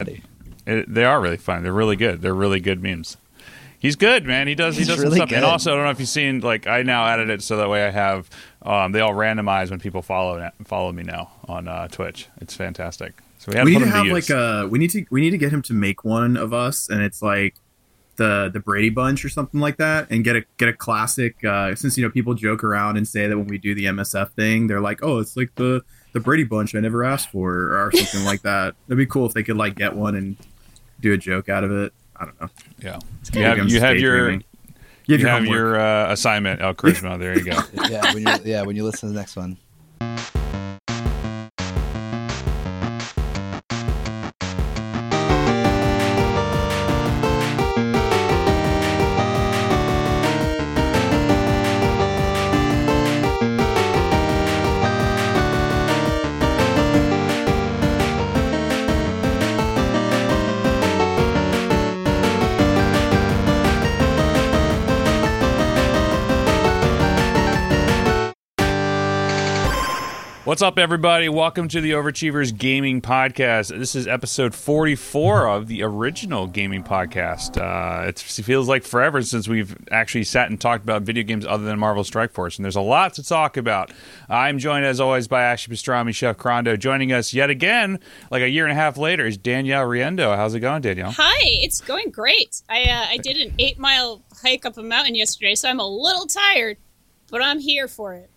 It, they are really fun. They're really good. They're really good memes. He's good, man. He does. He does really stuff. And also, I don't know if you've seen. Like, I now added it so that way I have. Um, they all randomize when people follow follow me now on uh, Twitch. It's fantastic. So we we to need to have use. like a we need to we need to get him to make one of us and it's like the the Brady Bunch or something like that and get a get a classic uh since you know people joke around and say that when we do the MSF thing they're like oh it's like the the Brady Bunch I never asked for or something like that that'd be cool if they could like get one and do a joke out of it I don't know yeah. Maybe You have, you have your you have you your have homework. your uh, assignment. El Charisma. There you go. yeah, when you yeah when you listen to the next one. What's up, everybody? Welcome to the Overachievers Gaming Podcast. This is episode 44 of the original gaming podcast. Uh, it feels like forever since we've actually sat and talked about video games other than Marvel Strike Force, and there's a lot to talk about. I'm joined, as always, by Ashley Pastrami, Chef Crondo. Joining us yet again, like a year and a half later, is Danielle Riendeau. How's it going, Danielle? Hi, it's going great. I uh, I did an eight mile hike up a mountain yesterday, so I'm a little tired, but I'm here for it.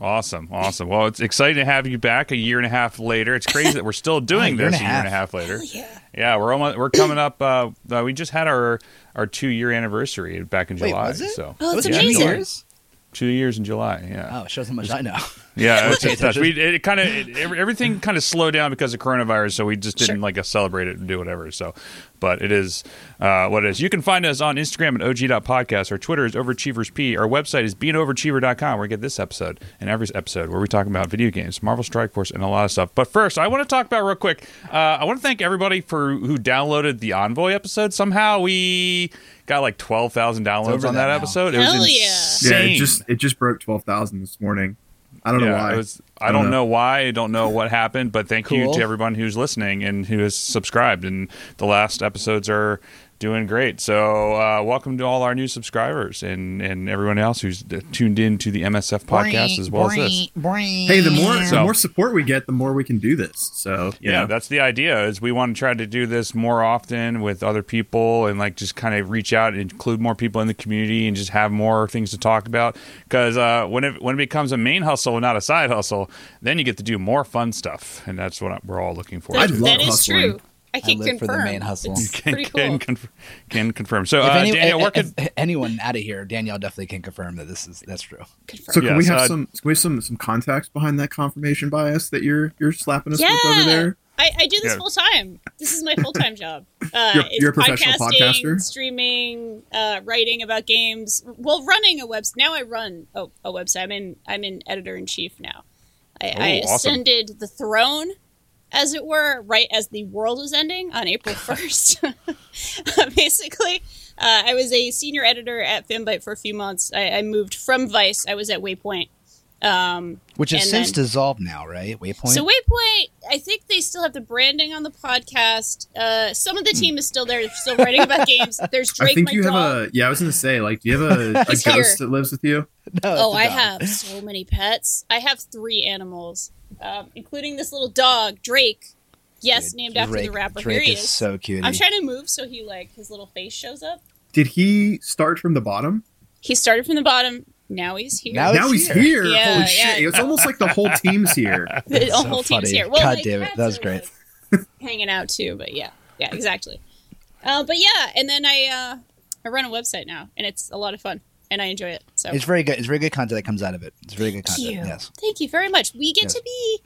Awesome, awesome. Well, it's exciting to have you back a year and a half later. It's crazy that we're still doing this a year and a half. later. Yeah. Yeah, we're almost we're coming up. Uh, uh, we just had our our two year anniversary back in Wait, July. So Oh, it two amazing. Years? two years in July. Yeah, Oh, it shows how much I know. yeah. It's Okay, just nuts. we it kind of everything kind of slowed down because of coronavirus, so we just didn't Sure. like uh, celebrate it and do whatever. So, but it is uh, what it is. You can find us on Instagram at og.podcast. Our Twitter is overachieversp. Our website is beingoverachiever.com where we get this episode and every episode where we talk about video games, Marvel Strike Force, and a lot of stuff. But first, I want to talk about real quick. Uh, I want to thank everybody for who downloaded the Envoy episode. Somehow we got like twelve thousand downloads on that that, now. episode. It Hell was yeah. insane. yeah it just it just broke twelve thousand this morning I don't know why it was- I I don't don't know why. I don't know what happened, but thank you to everyone who's listening and who has subscribed. And the last episodes are doing great. So, uh, welcome to all our new subscribers and, and everyone else who's uh, tuned in to the MSF podcast as well as this. hey the more So- the more support we get the more we can do this so Yeah, know. that's the idea. Is we want to try to do this more often with other people and like just kind of reach out and include more people in the community and just have more things to talk about. Because uh, when it when it becomes a main hustle and not a side hustle, then you get to do more fun stuff, and that's what we're all looking for. I That, love that is hustling. true. I can live for confirm. the main hustle. It's can, pretty can, cool. conf- can confirm. So, If, uh, any, Daniel, where if- could if anyone out of here, Danielle definitely can confirm that this is that's true. Confirm. So can we have uh, some can we have some some context behind that confirmation bias that you're you're slapping us with over there? I, I do this Yeah. full time. This is my full time job. Uh, You're- it's you're a professional podcasting, podcaster? streaming, uh, writing about games. Well, running a website. Now I run a, a website. I'm in. I'm in editor in chief now. I, I Oh, awesome. ascended the throne, as it were, right as the world was ending on April first. Basically, uh, I was a senior editor at Fanbyte for a few months. I, I moved from Vice. I was at Waypoint. Um, Which has since then- dissolved now, right? Waypoint. so Waypoint, I think they still have the branding on the podcast. Uh, some of the team is still there, they're still writing about games. There's Drake, I think my you dog. have a yeah. I was gonna say like, do you have a, a ghost here. that lives with you? No, oh, I have so many pets. I have three animals, um, including this little dog, Drake. Yes, Dude, named after the rapper. Drake Here he is is. so cute. I'm trying to move so he like his little face shows up. Did he start from the bottom? He started from the bottom. Now he's here. Now now he's he's here. here. Yeah, Holy yeah. shit! It's almost like the whole team's here. the so whole team's here. Well, God my damn it, that was great. like, hanging out too, but yeah, yeah, exactly. Uh, but yeah, and then I uh, I run a website now, and it's a lot of fun, and I enjoy it. So It's very good. It's very good content that comes out of it. It's very good Thank content. you. Yes. Thank you very much. We get Yes. to be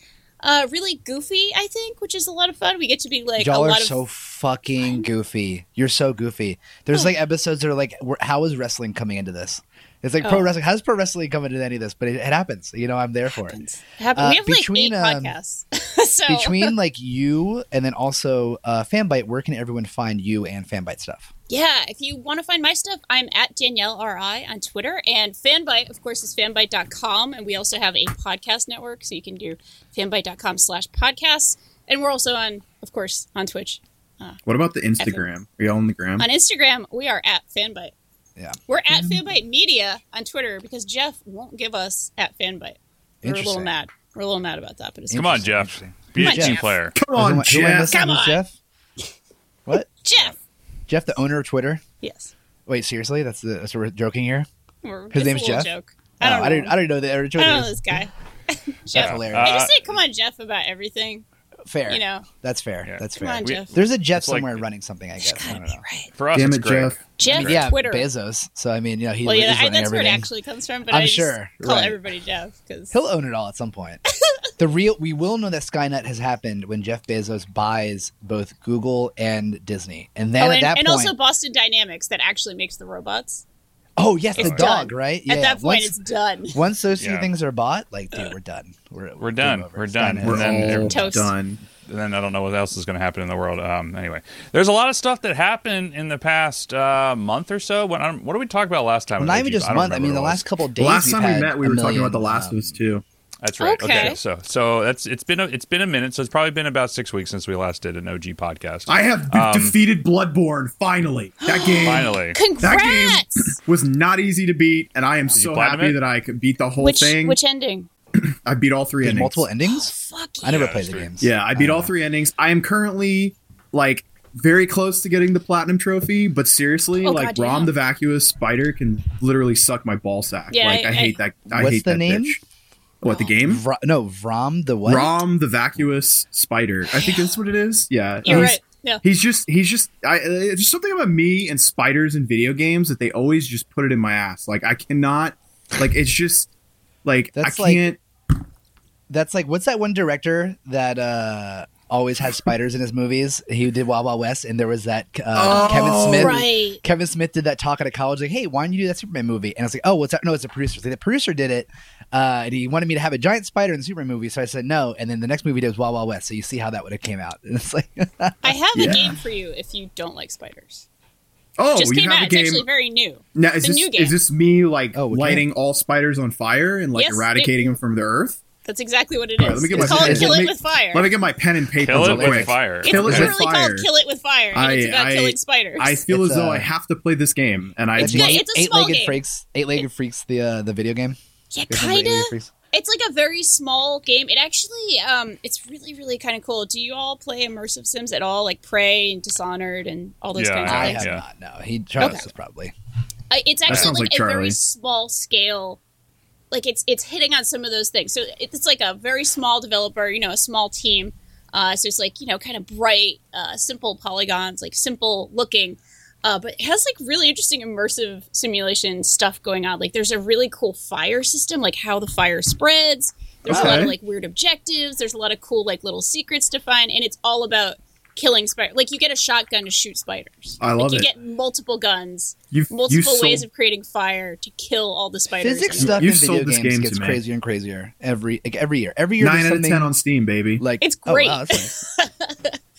uh, really goofy, I think, which is a lot of fun. We get to be like Y'all a are lot of so fucking goofy. You're so goofy. There's Oh. like episodes that are like, how is wrestling coming into this? It's like pro Oh. wrestling. How does pro wrestling come into any of this? But it, it happens. You know, I'm there for it. happen. uh, we have like between, eight um, podcasts. so Between like you and then also uh, Fanbyte, where can everyone find you and Fanbyte stuff? yeah, if you want to find my stuff, I'm at Danielle RI on Twitter. And Fanbyte, of course, is fanbyte.com. And we also have a podcast network. So you can do fanbyte.com slash podcasts. And we're also on, of course, on Twitch What about the Instagram? Are y'all on the gram? On Instagram, we are at Fanbyte. Yeah. We're at mm-hmm. Fanbyte Media on Twitter because Jeff won't give us at Fanbyte. We're a little mad. We're a little mad about that, but it's Come on, Jeff. interesting. Be a on, team Jeff. player. Come Who am on, I- who am I Jeff. missing? Come Who's on. Jeff? What? Jeff. Jeff, the owner of Twitter? Yes. Wait, seriously? That's the, that's what we're joking here. We're, His it's name's a little Jeff? Joke. Oh, I don't know. I didn't. I didn't know that. I Twitter don't know is- this guy. That's Jeff. hilarious. I just say, "Come on, Jeff," about everything. Fair. You know, That's fair. Yeah. That's come fair. on, We- There's a Jeff It's like- somewhere running something. I guess. I don't know. right. For us, Damn it's it. Jeff. Jeff yeah, Twitter. Bezos. So I mean, you know, he Well, yeah, is I, running that's where it everything. actually comes from. But I'm I just sure, call right. everybody Jeff because He'll own it all at some point. the real we will know that Skynet has happened when Jeff Bezos buys both Google and Disney, and then oh, at and, that and point, also Boston Dynamics that actually makes the robots. Oh yes, It's the dog, done. right? At that point, once, it's done. once those two Yeah. things are bought, like dude, we're done. We're We're done. over. We're done. Skynet. We're And then Toast. done. And then I don't know what else is going to happen in the world. Um, anyway, there's a lot of stuff that happened in the past uh, month or so. What, um, what did we talk about last time? Well, not even just don't month. I mean, the what it was. last couple of The days. last time we met, we a were talking about The Last um, of Us too. That's right. Okay. Okay. So so that's it's been a, it's been a minute. So it's probably been about six weeks since we last did an OG podcast. I have Um, defeated Bloodborne finally. That game Finally, Congrats! was not easy to beat, and I am so platinum happy it? that I could beat the whole which thing. which ending? I beat all three There's endings. multiple endings. Fuck I never Yeah, played the right. games. Yeah, I beat Uh, all three endings. I am currently like very close to getting the platinum trophy, but seriously, Oh, like God, yeah. Rom the vacuous spider can literally suck my ball sack. Yeah, like I, I- hate that. I What's hate the that name? bitch. What the game? Vra- no, Vrom the what? Rom the vacuous spider. I think that's what it is. Yeah, You're he's, right. Yeah. He's just he's just I uh, it's just something about me and spiders in video games that they always just put it in my ass. Like I cannot like it's just like That's I can't That's like what's that one director that uh always has spiders in his movies? He did Wild Wild West, and there was that uh, Oh, Kevin Smith. Right. Kevin Smith did that talk at a college, like, "Hey, why don't you do that Superman movie?" And I was like, "Oh, what's that? No, it's a producer." So the producer did it, uh, and he wanted me to have a giant spider in the Superman movie. So I said no, and then the next movie did was Wild Wild West. So you see how that would have came out. And it's like, I have Yeah. a game for you if you don't like spiders. Oh, Just you came have out. a It's game. actually very new. Now is It's a this new game. is this me like Oh, okay. lighting all spiders on fire and like Yes, eradicating them from the earth? That's exactly what it is. All right, let me get it's my called pen. Kill Let It with Fire. Let me get my pen and paper kill it with quick. fire. it's Kill It literally Fire. called Kill It with Fire, and it's about I- killing spiders. I feel It's, as though uh, I have to play this game, and I that's good. eight, It's a small eight-legged game. freaks. Eight-legged freaks. The uh, the video game. yeah, You guys remember kind of. It's like a very small game. It actually, um, it's really, really kind of cool. Do you all play immersive sims at all, like Prey and Dishonored and all those Yeah, kinds of I things? have Yeah. not. No, he Charles Okay. probably. Uh, it's actually like, like a very small scale. Like it's it's hitting on some of those things. So it's like a very small developer, you know, a small team. Uh, so it's like you know, kind of bright, uh, simple polygons, like simple looking. Uh, but it has like really interesting immersive simulation stuff going on. Like there's a really cool fire system, like how the fire spreads. There's a lot of like weird objectives. There's a lot of cool like little secrets to find, and it's all about killing spiders. Like you get a shotgun to shoot spiders. I like love you it. get multiple guns You've, you multiple sold, ways of creating fire to kill all the spiders. Physics in stuff You in video games game gets crazier and crazier every like every year. Every year, nine there's out of something ten on Steam, baby. like It's oh, great. wow, that's nice.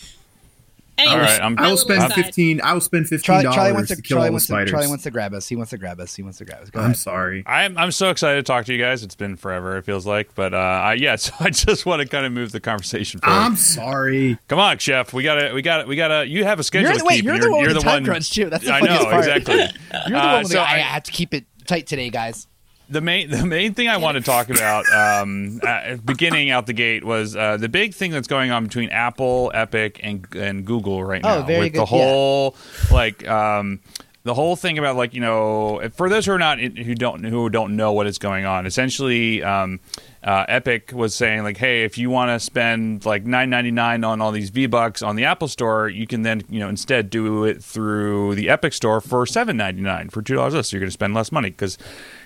Anyway, All right, I'm, I will little spend aside. fifteen. I will spend fifteen Charlie, dollars Charlie wants to, to kill Charlie all the wants to, spiders. Charlie wants to grab us. He wants to grab us. He wants to grab us. Go I'm ahead. sorry. I'm I'm so excited to talk to you guys. It's been forever. It feels like, but uh, I, yeah. So I just want to kind of move the conversation forward. I'm sorry. Come on, Chef. We gotta we gotta we gotta. You have a schedule You're the, to wait, keep. you're the one you're with the, time crunch too. That's the I funniest know part. exactly. You're the Uh, one with so the, I, I- I have to keep it tight today, guys. The main the main thing I want to talk about um, beginning out the gate was uh, the big thing that's going on between Apple, Epic, and and Google right Oh, now very with good, the whole like. Um, the whole thing about like you know for those who are not who don't who don't know what is going on essentially um, uh, epic was saying like hey if you want to spend like 9.99 on all these v bucks on the apple store you can then you know instead do it through the epic store for 7.99 for two dollars less. So you're going to spend less money because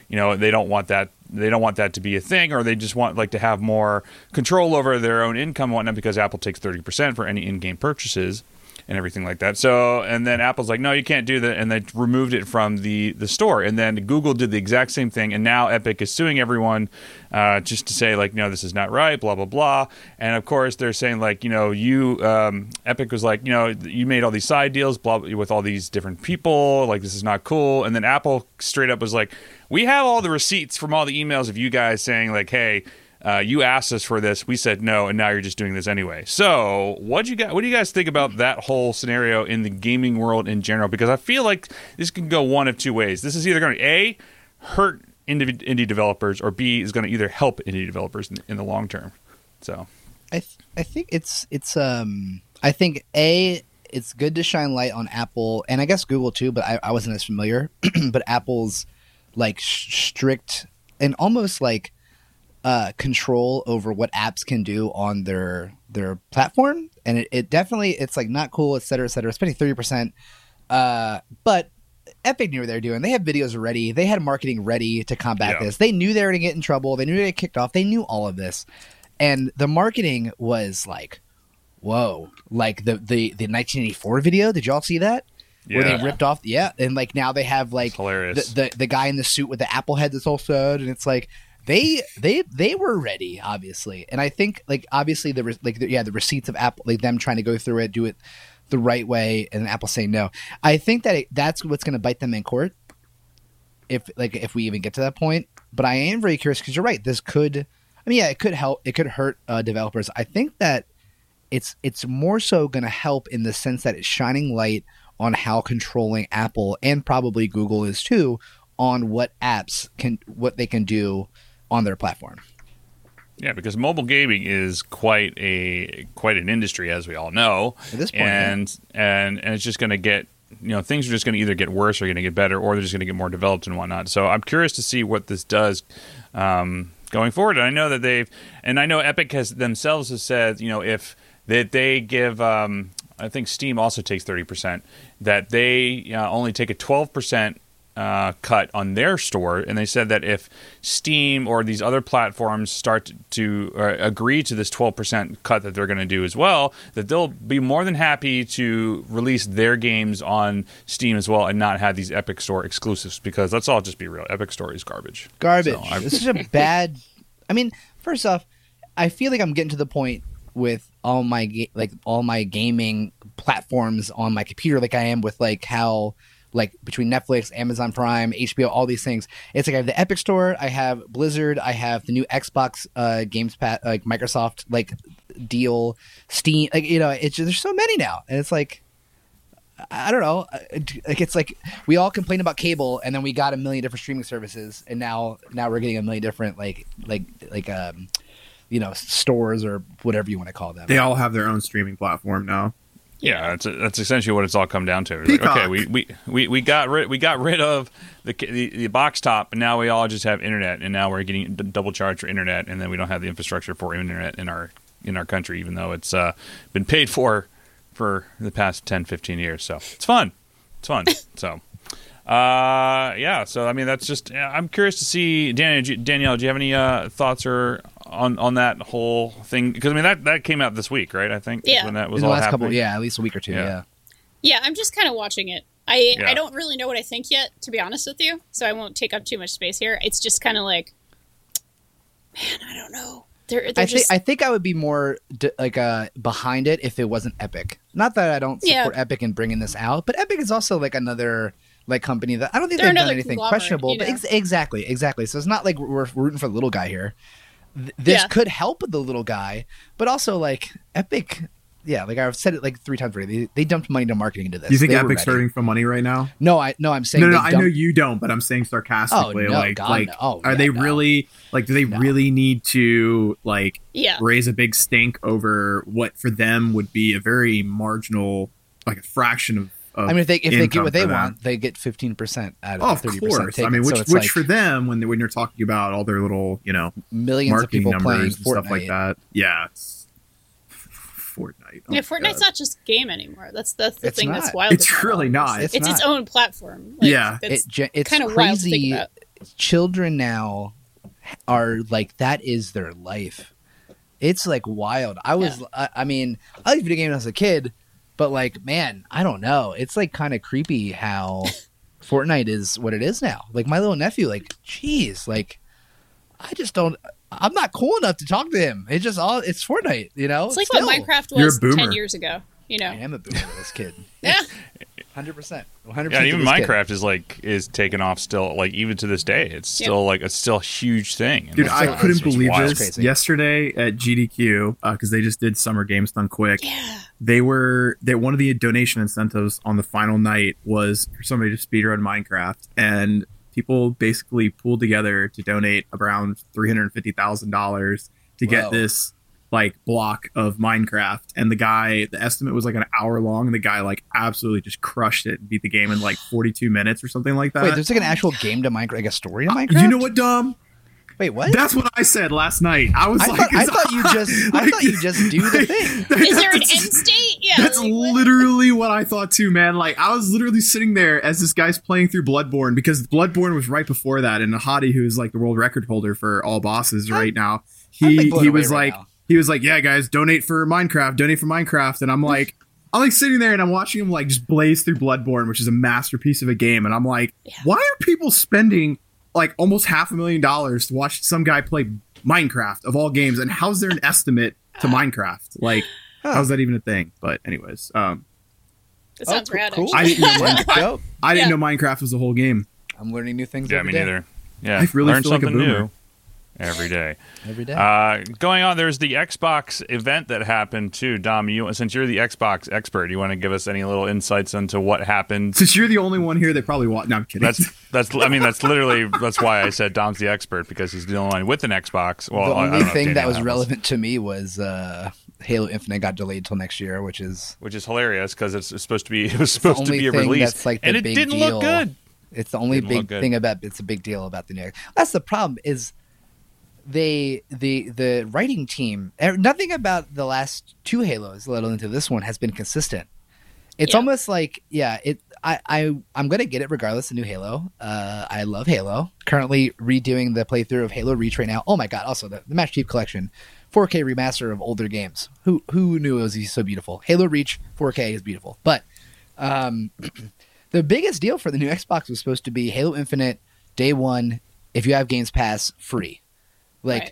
you know they don't want that they don't want that to be a thing or they just want like to have more control over their own income and whatnot because apple takes 30% for any in-game purchases and everything like that. So, and then Apple's like, no, you can't do that, and they removed it from the the store. And then Google did the exact same thing, and now Epic is suing everyone uh, just to say like, no, this is not right, blah blah blah. And of course, they're saying like, you know, you um, Epic was like, you know, you made all these side deals, blah, with all these different people, like this is not cool. And then Apple straight up was like, we have all the receipts from all the emails of you guys saying like, hey Uh, you asked us for this, we said no, and now you're just doing this anyway. So, what you got? What do you guys think about that whole scenario in the gaming world in general? Because I feel like this can go one of two ways. This is either going to a hurt indie, indie developers, or b is going to either help indie developers in, in the long term. So, I th- I think it's it's um I think a it's good to shine light on Apple and I guess Google too, but I, I wasn't as familiar. but Apple's like sh- strict and almost like uh, control over what apps can do on their their platform, and it, it definitely it's like not cool, et cetera, et cetera. Spending thirty percent, uh, but Epic knew what they were doing. They had videos ready. They had marketing ready to combat Yeah. this. They knew they were going to get in trouble. They knew they get kicked off. They knew all of this, and the marketing was like, whoa! Like the the the 1984 video. Did y'all see that? Yeah. Where they ripped off, yeah, and like now they have like hilarious. the, the the guy in the suit with the apple head that's all sewed, and it's like they they they were ready, obviously, and I think like obviously the re- like the, yeah the receipts of Apple like them trying to go through it, do it the right way, and Apple saying no. I think that it, that's what's going to bite them in court if like if we even get to that point. But I am very curious because you're right. This could, I mean, yeah, it could help. It could hurt uh, developers. I think that it's it's more so going to help in the sense that it's shining light on how controlling Apple and probably Google is too on what apps can what they can do on their platform. Yeah, because mobile gaming is quite a quite an industry, as we all know. At this point, yeah. and and and it's just going to get you know things are just going to either get worse or going to get better, or they're just going to get more developed and whatnot. So I'm curious to see what this does um, going forward. And I know that they've and I know Epic has themselves has said you know if that they give. Um, I think Steam also takes thirty percent. That they uh, only take a twelve percent uh, cut on their store, and they said that if Steam or these other platforms start to uh, agree to this 12% cut that they're going to do as well, that they'll be more than happy to release their games on Steam as well and not have these Epic Store exclusives because let's all just be real, Epic Store is garbage. garbage. So it's such a bad. I mean, first off, I feel like I'm getting to the point with all my ga- like all my gaming platforms on my computer, like I am with like how like between Netflix, Amazon Prime, HBO, all these things. It's like I have the Epic Store, I have Blizzard, I have the new Xbox uh, Games Pass, like Microsoft like deal, Steam, like you know, it's just, there's so many now, and it's like. I I don't know. uh, Like it's like we all complain about cable, and then we got a million different streaming services, and now now we're getting a million different like like like um you know stores or whatever you want to call them. They all have their own streaming platform now. Yeah, that's that's essentially what it's all come down to. Like, okay, we, we, we, we got rid we got rid of the, the the box top, and now we all just have internet, and now we're getting d- double charged for internet, and then we don't have the infrastructure for internet in our in our country, even though it's uh, been paid for for the past 10, 15 years. So it's fun, it's fun. so. Uh yeah, so I mean that's just I'm curious to see Daniel. do you- Danielle, do you have any uh, thoughts or on on that whole thing? Because I mean that that came out this week, right? I think Yeah. when that in was the all last happening. couple, yeah, at least a week or two. Yeah. Yeah, Yeah, I'm just kind of watching it. I Yeah. I don't really know what I think yet, to be honest with you. So I won't take up too much space here. It's just kind of like, man, I don't know. They're, they're I think I think I would be more d- like uh behind it if it wasn't Epic. Not that I don't Yeah. support Epic in bringing this out, but Epic is also like another like company that I don't think They're they've done anything questionable. you But ex- exactly, exactly. So it's not like we're rooting for the little guy here. Th- This Yeah. could help the little guy, but also like Epic. Yeah, like I've said it like three times already. They, they dumped money into marketing into this. You think They were Epic's ready. hurting for money right now? No, I no, I'm saying No, no, they I know you don't, but I'm saying sarcastically. Oh, no, like, God, like, no. Oh, are yeah, they no. really like? Do they No. really need to like yeah. raise a big stink over what for them would be a very marginal, like a fraction of? Of I mean, if they if they get what they want, they get fifteen percent out Oh, of of thirty percent. course. I mean, which so which like for them when they, when you're talking about all their little you know millions of marketing people playing numbers and Fortnite. stuff like that. Yeah, it's Fortnite. Oh yeah, Fortnite's God. not just game anymore. That's that's the It's thing not. that's wild. It's about really not. It's It's its not. own platform. Like, Yeah. it's It, it's kind of wild to think crazy. about. Children now are like that is their life. It's like wild. I was, I, I mean, I liked video games as a kid, but like, man, I don't know. It's like kind of creepy how Fortnite is what it is now. Like my little nephew, like, geez, like, I just don't. I'm not cool enough to talk to him. It's just all. It's Fortnite, you know. It's like Still. what Minecraft You're a was ten years ago. You know. I am a boomer. This kid. Yeah. Hundred percent. One hundred Yeah, percent. even Minecraft is like is taken off still. Like even to this day, it's still like it's still a huge thing. Dude, I it's couldn't just believe wild. this. Yesterday at GDQ, because uh, they just did Summer Games Done Quick, Yeah. they were that one of the donation incentives on the final night was for somebody to speedrun Minecraft, and people basically pooled together to donate around three hundred fifty thousand dollars to get this like block of Minecraft. And the guy, the estimate was like an hour long, and the guy like absolutely just crushed it and beat the game in like forty two minutes or something like that. Wait, there's like an actual game to Minecraft, like a story to uh, Minecraft. you know what, Dom? Wait, what? That's what I said last night. I was I like, thought, I thought you just. I thought you just do the thing. Is there an end state? Yeah. That's like, literally what I thought too, man. Like I was literally sitting there as this guy's playing through Bloodborne because Bloodborne was right before that, and Hadi, who's like the world record holder for all bosses right now, he he was right like now. He was like, yeah, guys, donate for Minecraft, donate for Minecraft, and I'm like. I'm like sitting there and I'm watching him like just blaze through Bloodborne, which is a masterpiece of a game, and I'm like, Yeah. why are people spending like almost half a million dollars to watch some guy play Minecraft of all games? And how's there an estimate to Minecraft? Like, Huh. how's that even a thing? But anyways, um, That sounds Oh, cool- rad. cool. I didn't know Minecraft. Dope. I didn't Yeah. know Minecraft was the whole game. I'm learning new things. Yeah, every me day. neither. Yeah, I really learn feel like a something boomer. new every day. Every day. Uh, going on, there's the Xbox event that happened too. Dom, you since you're the Xbox expert, you want to give us any little insights into what happened? Since you're the only one here that probably watched. No, I'm kidding. That's that's. I mean, that's literally that's why I said Dom's the expert because he's the only one with an Xbox. Well, the I- I only don't know if thing that was has, relevant to me was uh, Halo Infinite got delayed till next year, which is which is hilarious because it's supposed to be it was supposed to be a release, that's, like, the and it big didn't deal. look good. it's the only big thing about it's a big deal about the new. That's the problem is they the the writing team er, nothing about the last two Halos, let alone into this one, has been consistent. It's Yeah. almost like yeah, it. I, I I'm gonna get it regardless of new Halo. Uh, I love Halo. Currently redoing the playthrough of Halo Reach right now. Oh my god! Also the, the Master Chief Collection, 4K remaster of older games. Who who knew it was so beautiful? Halo Reach 4K is beautiful, but um, the biggest deal for the new Xbox was supposed to be Halo Infinite day one. If you have Games Pass, free, like Right.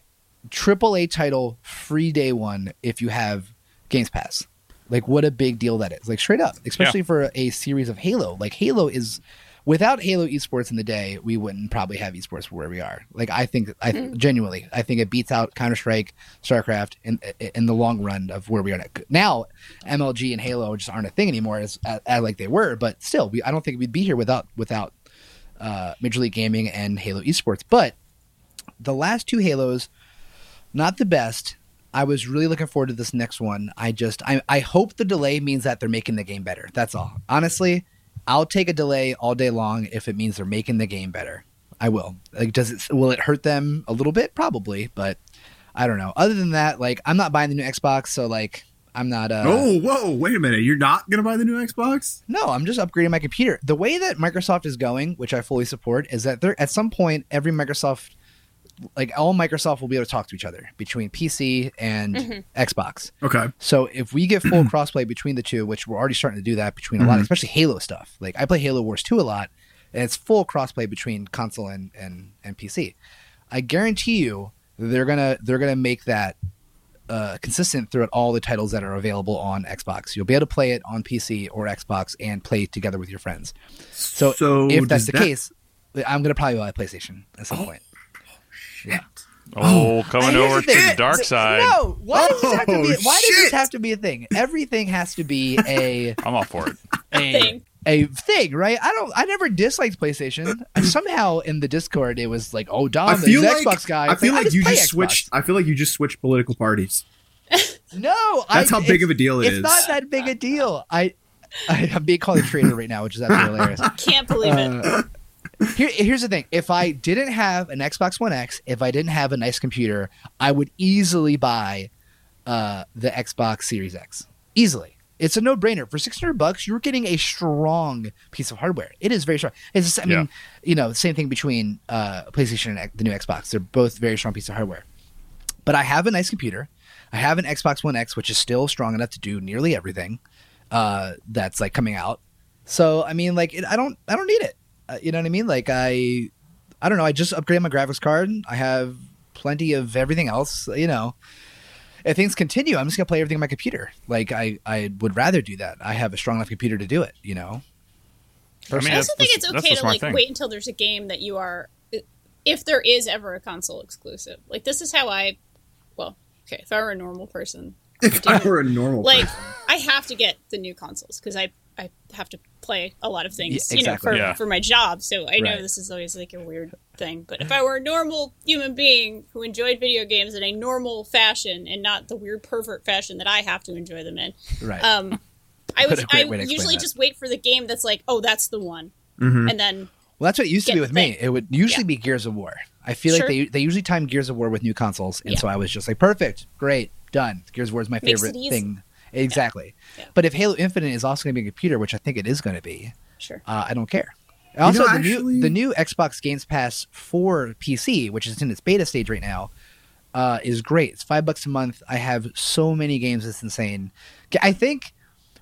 triple A title free day one if you have Games Pass. Like what a big deal that is. Like straight up, especially for a series of Halo. Like Halo is without Halo esports in the day, we wouldn't probably have esports where we are. Like I think I genuinely I think it beats out Counter Strike, StarCraft in in the long run of where we are now. MLG and Halo just aren't a thing anymore as, as, like they were, but still, we, I don't think we'd be here without without uh, Major League Gaming and Halo esports. But the last two Halos, not the best. I was really looking forward to this next one. I just I, I hope the delay means that they're making the game better. That's all. Honestly, I'll take a delay all day long if it means they're making the game better. I will. Like does it will it hurt them a little bit? Probably, but I don't know. Other than that, like I'm not buying the new Xbox, so like I'm not uh oh, whoa, wait a minute. You're not gonna buy the new Xbox? no, I'm just upgrading my computer. The way that Microsoft is going, which I fully support, is that they're at some point every Microsoft like all Microsoft will be able to talk to each other between PC and Mhm. Xbox. Okay. So if we get full crossplay between the two, which we're already starting to do that between a lot, Mhm. especially Halo stuff. Like I play Halo Wars 2 a lot, and it's full crossplay between console and, and, and PC. I guarantee you they're gonna they're gonna make that uh, consistent throughout all the titles that are available on Xbox. You'll be able to play it on PC or Xbox and play together with your friends. So, So if that's the that- case, I'm gonna probably buy a PlayStation at some point. Oh, coming over the to the dark side. No, why does this have to be? Oh, Why does this have to be a thing? Everything has to be a I'm all for it. a Thing. a thing, right? I don't. I never disliked PlayStation. And somehow in the Discord, it was like, "Oh, Dom, I the feel like Xbox guy." I It's feel like, you play just Xbox. switched. I feel like you just switched political parties. No, That's I, how big of a deal it it's is. not that big a deal. I, I I'm being called a traitor right now, which is absolutely hilarious. I can't believe it. Uh, here, here's the thing: if I didn't have an Xbox One X, if I didn't have a nice computer, I would easily buy uh, the Xbox Series X. Easily, it's a no-brainer. For 600 bucks, you're getting a strong piece of hardware. It is very strong. It's I mean, Yeah. you know, same thing between uh, PlayStation and the new Xbox. They're both very strong pieces of hardware. But I have a nice computer. I have an Xbox One X, which is still strong enough to do nearly everything uh, that's like coming out. So I mean, like, it, I don't, I don't need it. Uh, you know what I mean? Like, I, I don't know. I just upgraded my graphics card. I have plenty of everything else. You know, if things continue, I'm just gonna play everything on my computer. Like, I, I would rather do that. I have a strong enough computer to do it. You know, I mean, I also think it's okay to like thing. wait until there's a game that you are, if there is ever a console exclusive. Like this is how I, well, okay, if I were a normal person, If I were a normal like person. I have to get the new consoles because I I have to play a lot of things, Yeah, you know, for Yeah. for my job. So I know Right. this is always like a weird thing, but if I were a normal human being who enjoyed video games in a normal fashion and not the weird pervert fashion that I have to enjoy them in, Right. um, I would I way usually that. just wait for the game that's like, oh, that's the one, Mhm. and then Well, that's what it used to be with me. It would usually Yeah. be Gears of War. I feel Sure. like they they usually time Gears of War with new consoles, and Yeah. so I was just like, perfect, great, done. Gears of War is my Makes favorite thing. Exactly. Yeah. But if Halo Infinite is also going to be a computer, which I think it is going to be, sure. uh, I don't care. Also, know, the actually- new the new Xbox Games Pass for PC, which is in its beta stage right now, uh, is great. It's five bucks a month. I have so many games. It's insane. I think.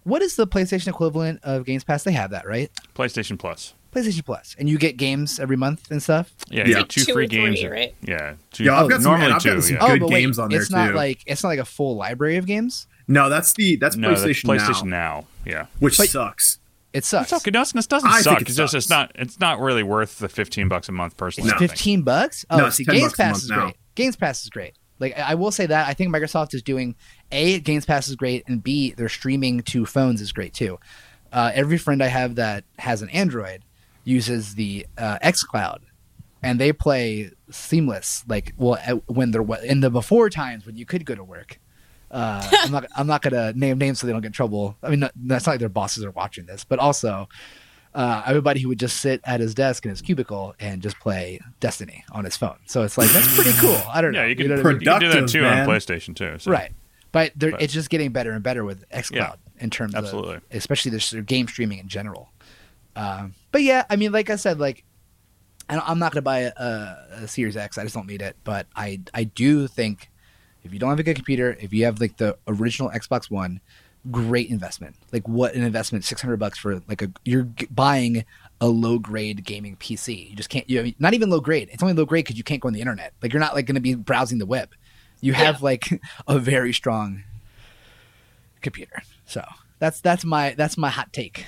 What is the PlayStation equivalent of Games Pass? They have that, right? PlayStation Plus. PlayStation Plus, and you get games every month and stuff. Yeah, Yeah. you two, two free or three, games. right? Yeah, two, Yeah, I've got some- normally and I've two. gotten some yeah. good oh, but wait, games on there, it's not like it's not like a full library of games. No, that's the that's no, that's PlayStation, PlayStation now, now. Yeah, which But- sucks. It sucks. it's okay. No, it's- it doesn't I think suck. it It's just it's not it's not really worth the fifteen bucks a month personally. No. Fifteen bucks? Oh, No, it's see, 10 Games bucks a Pass month is now. great. Games Pass is great. Like I I will say that I think Microsoft is doing a Games Pass is great, and b their streaming to phones is great too. Uh, every friend I have that has an Android uses the uh, XCloud, and they play seamless. Like well, at- when they're in the before times when you could go to work. Uh, I'm not. I'm not gonna name names so they don't get in trouble. I mean, not, that's not like their bosses are watching this, but also uh, everybody who would just sit at his desk in his cubicle and just play Destiny on his phone. So it's like that's pretty cool. I don't know. Yeah, you can, know what I mean? you can do that too man. on PlayStation too. So. right? But, But- it's just getting better and better with XCloud Yeah, in terms absolutely. of especially their their game streaming in general. Um, but yeah, I mean, like I said, like I don't- I'm not going to buy a, a, a Series X. I just don't need it. But I I do think if you don't have a good computer, if you have like the original Xbox One, great investment. Like what an investment, six hundred bucks for like a you're g- buying a low grade gaming PC. You just can't. You not even low grade. It's only low grade because you can't go on the internet. Like you're not like going to be browsing the web. You have Yeah. like a very strong computer. So that's that's my that's my hot take.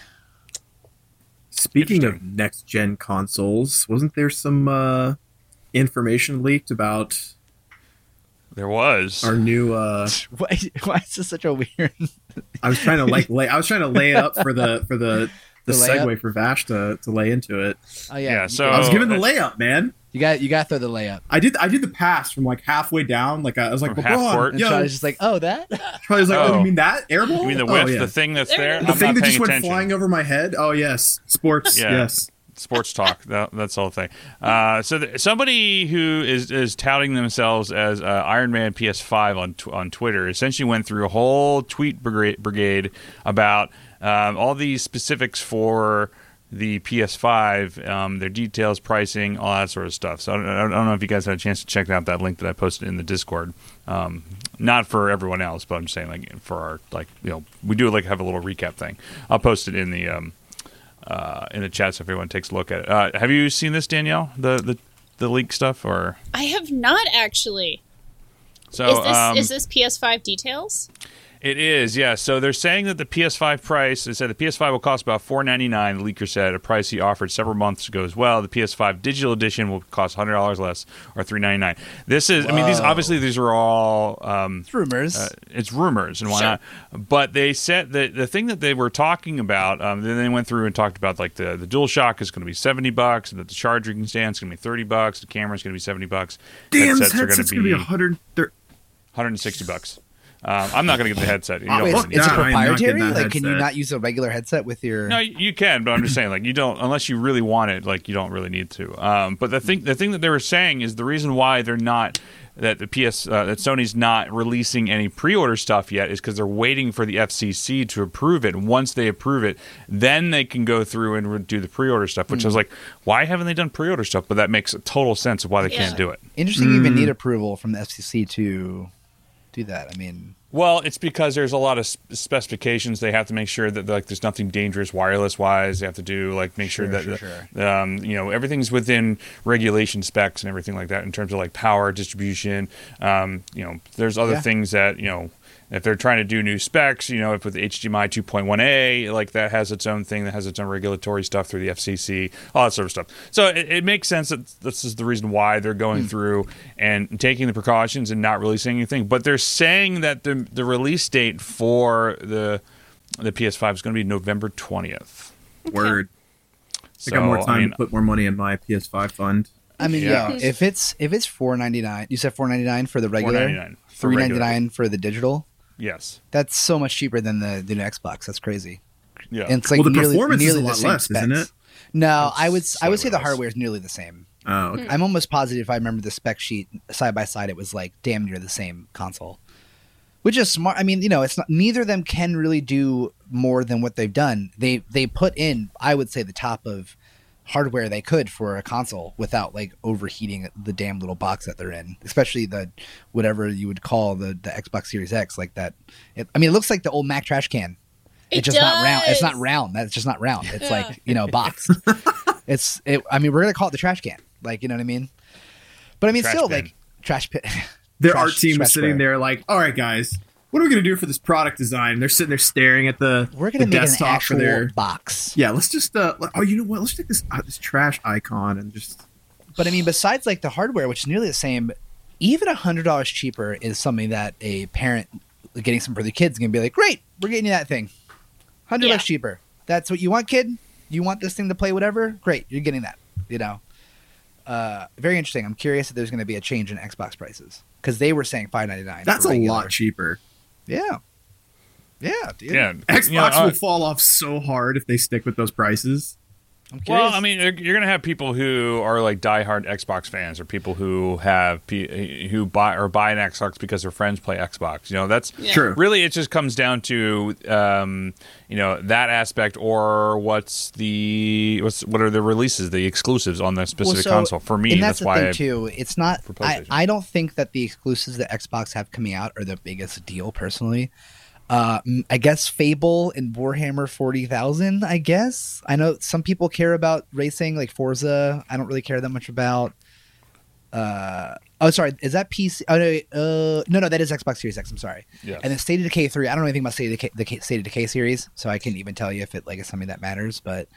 Speaking of next gen consoles, wasn't there some uh, information leaked about There was. our new? Uh, Why, why is this such a weird? I was trying to like lay. I was trying to lay it up for the for the the, The segue for Vash to, to lay into it. Oh yeah, Yeah, so- I was giving the layup, man. you got you got to throw the layup. I did I did the pass from like halfway down. Like I was like, From half LeBron, court? And. Charlie's just like, oh that. Charlie's like, oh, Oh. you mean that air ball? you mean the Oh, yeah. the thing that's There there? The I'm thing not that paying just went attention. flying over my head. Oh yes, sports. Yeah. Yes. Sports talk. That, that's the whole thing. Uh, so th- somebody who is is touting themselves as uh, Iron Man PS5 on tw- on Twitter essentially went through a whole tweet brigade, about um, all these specifics for the PS5, um, their details, pricing, all that sort of stuff. So I don't, I don't know if you guys had a chance to check out that link that I posted in the Discord. Um, not for everyone else, but I'm just saying like for our like you know we do like have a little recap thing. I'll post it in the um, uh, in the chat so if everyone takes a look at it. Uh, have you seen this, Danielle? The the the leak stuff or I have not actually. so is this um, is this PS5 details? It is yeah. So they're saying that the PS5 price. They said the PS5 will cost about four ninety nine. The leaker said a price he offered several months ago as well. The PS5 digital edition will cost hundred dollars less or three ninety nine. This is. I mean, these obviously these are all. Um, It's rumors. uh, it's rumors and Sure. not? But they said that the thing that they were talking about, um, then they went through and talked about like the the DualShock is going to be seventy bucks, and that the charging stand is going to be thirty bucks, the camera is going to be seventy bucks, Damn, this headsets are going gonna be be a hundred. thir- hundred and sixty bucks. Um, I'm not going to get the headset. You Oh, don't Wait, it's, need it's that. a I'm not getting proprietary. that Like, can you not use a regular headset with your? No, you can, but I'm just saying, like, you don't unless you really want it. Like, you don't really need to. Um, but the thing, the thing that they were saying is the reason why they're not that the PS uh, that Sony's not releasing any pre-order stuff yet is because they're waiting for the FCC to approve it. And once they approve it, then they can go through and re- do the pre-order stuff. Which I was like, why haven't they done pre-order stuff? But that makes total sense of why they Yeah. can't do it. Interesting. You Mm. even need approval from the FCC to do that. I mean, Well, it's because there's a lot of specifications. They have to make sure that like there's nothing dangerous wireless wise. They have to do like make sure, Sure, that sure, Um, you know everything's within regulation specs and everything like that in terms of like power distribution. Um, you know, there's other Yeah. things that you know. If they're trying to do new specs, you know, if with HDMI 2.1a, like that has its own thing that has its own regulatory stuff through the FCC, all that sort of stuff. So it, it makes sense that this is the reason why they're going hmm. through and taking the precautions and not really saying anything. But they're saying that the the release date for the the PS5 is going to be November 20th. Word. So, I got more time I mean, to put more money in my PS5 fund. I mean, Yeah. yeah. If it's if it's four ninety nine, you said four ninety nine for the regular, $4.99 for three ninety regular. nine for the digital. Yes. That's so much cheaper than the, the new Xbox. That's crazy. Yeah. And it's like well, the nearly, performance is nearly a the lot same less, isn't it? No, It's I would I would say the hardware is nearly the same. Oh, okay. I'm almost positive if I remember the spec sheet side by side, it was like damn near the same console. Which is smart. I mean, you know, it's not. Neither of them can really do more than what they've done. They they put in, I would say, the top of hardware they could for a console without like overheating the damn little box that they're in. Especially the whatever you would call the the Xbox Series X, like that. It, I mean, it looks like the old Mac trash can. It it's just not round. It's not round. That's just not round. It's Yeah. like you know, a box. it's. It, I mean, we're gonna call it the trash can. Like you know what I mean. But I mean, Trash still, bin. like trash pit. Their trash- art team was sitting square. there like, all right, guys, what are we going to do for this product design? They're sitting there staring at the, We're gonna the make an desktop actual for their. box. Yeah, let's just. uh let- Oh, you know what? Let's take this uh, this trash icon and just. But I mean, besides like the hardware, which is nearly the same, even a hundred dollars cheaper is something that a parent getting some for their kids is gonna be like, great, we're getting you that thing, hundred Yeah. bucks cheaper. That's what you want, kid. You want this thing to play whatever? Great, you're getting that. You know, uh, very interesting. I'm curious if there's going to be a change in Xbox prices because they were saying five ninety nine. That's a lot cheaper. Yeah, yeah, dude. Yeah. Xbox You know, uh, will fall off so hard if they stick with those prices. I'm curious. Well, I mean, you're you're gonna have people who are like diehard Xbox fans, or people who have P- who buy or buy an Xbox because their friends play Xbox. You know, that's Yeah. True. really it. Just comes down to um, you know that aspect, or what's the what's what are the releases, the exclusives on the specific so- console. For me, and that's, that's, the why. thing I, too. It's not. For I, I don't think that the exclusives that Xbox have coming out are the biggest deal. Personally, uh, I guess Fable and Warhammer Forty Thousand. I guess I know some people care about racing, like Forza. I don't really care that much about. Uh, oh, sorry. Is that PC? Oh no, uh, no, no. That is Xbox Series X. I'm sorry. Yes. And then State of Decay three. I don't know anything about State of Decay, the K- State of Decay series, so I can't even tell you if it like is something that matters. But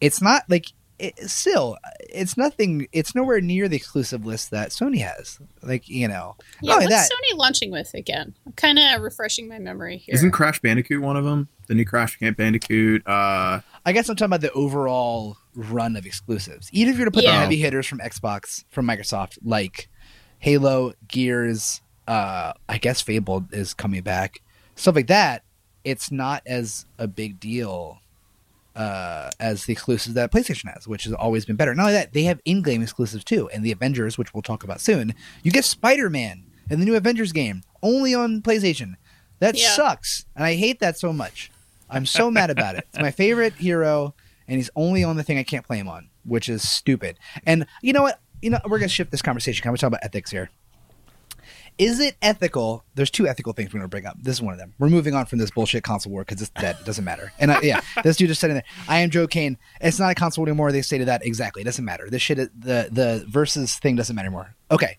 it's not like it, still. It's nothing. It's nowhere near the exclusive list that Sony has. Like you know, Yeah, what's that. Sony launching with again? I'm kind of refreshing my memory here. Isn't Crash Bandicoot one of them? The new Crash Bandicoot. Uh, I guess I'm talking about the overall run of exclusives. Even if you're to put Yeah. the heavy hitters from Xbox, from Microsoft, like Halo, Gears, uh, I guess Fable is coming back, stuff like that. It's not as a big deal uh, as the exclusives that PlayStation has, which has always been better. Not only that, they have in-game exclusives too, and the Avengers, which we'll talk about soon. You get Spider-Man in the new Avengers game only on PlayStation. That Yeah. sucks, and I hate that so much. I'm so mad about it. It's my favorite hero, and he's only on the thing I can't play him on, which is stupid. And you know what? You know we're gonna shift this conversation. Can we talk about ethics here? Is it ethical? There's two ethical things we're going to bring up. This is one of them. We're moving on from this bullshit console war because it's dead. It doesn't matter. And I, yeah, this dude just said in there, I am Joe Kane. It's not a console anymore. They stated that exactly. It doesn't matter. This shit, the the versus thing doesn't matter anymore. Okay.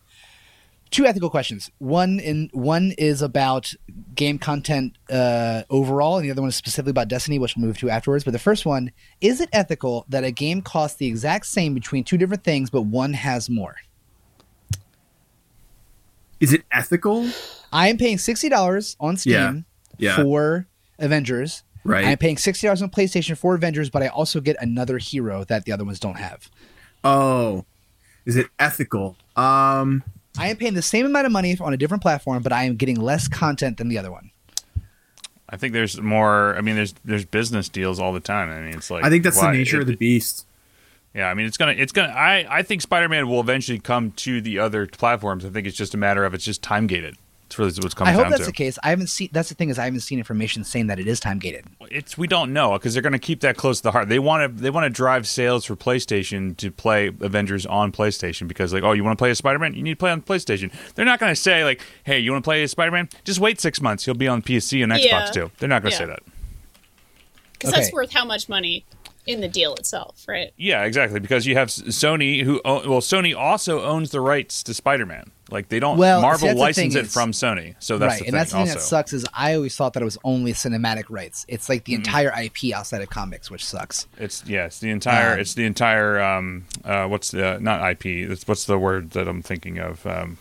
Two ethical questions. One in one is about game content uh, overall, and the other one is specifically about Destiny, which we'll move to afterwards. But the first one is it ethical that a game costs the exact same between two different things, but one has more? Is it ethical? I am paying sixty dollars on Steam Yeah. for Avengers. Right. I'm paying sixty dollars on PlayStation for Avengers, but I also get another hero that the other ones don't have. Oh, is it ethical? Um, I am paying the same amount of money on a different platform, but I am getting less content than the other one. I think there's more. I mean, there's there's business deals all the time. I mean, it's like I think that's why- the nature it- of the beast. Yeah, I mean, it's gonna, it's gonna. I, I think Spider-Man will eventually come to the other platforms. I think it's just a matter of it's just time gated. It's really what's coming. I hope down that's to. the case. I haven't seen. That's the thing is I haven't seen information saying that it is time gated. It's we don't know because they're going to keep that close to the heart. They want to they want to drive sales for PlayStation to play Avengers on PlayStation because like oh you want to play a Spider-Man you need to play on PlayStation. They're not going to say like hey you want to play a Spider-Man just wait six months he'll be on PC and Xbox Yeah. too. They're not going to Yeah. say that. Because Okay. that's worth how much money? In the deal itself, right? Yeah, exactly. Because you have Sony, who own, well, Sony also owns the rights to Spider-Man. Like they don't Well, Marvel that's the license thing it is- from Sony, so that's right, the and thing. that's the thing also, that sucks is I always thought that it was only cinematic rights. It's like the Mm-hmm. entire IP outside of comics, which sucks. it's yeah, it's the entire, Um, it's the entire. Um, uh, what's the not IP? It's, what's the word that I'm thinking of? Um,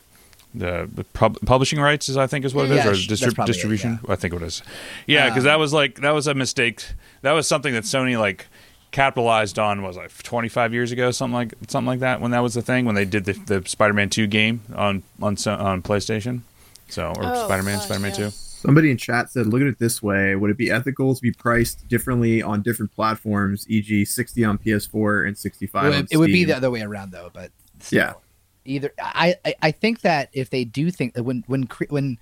the the pub- publishing rights is I think is what it is, Yeah, or sh- distrib- that's probably it, distribution. yeah. I think it is. Yeah, because Um, that was like that was a mistake. That was something that Sony like capitalized on was like 25 years ago, something like something like that. When that was the thing, when they did the, the Spider-Man 2 game on on on PlayStation, so or Oh, Spider-Man, gosh, Spider-Man yeah. 2. Somebody in chat said, "Look at it this way: Would it be ethical to be priced differently on different platforms, e.g., 60 on PS4 and 65 It on would, it would be the other way around though, but still. Yeah. Either I, I I think that if they do think that when when cre- when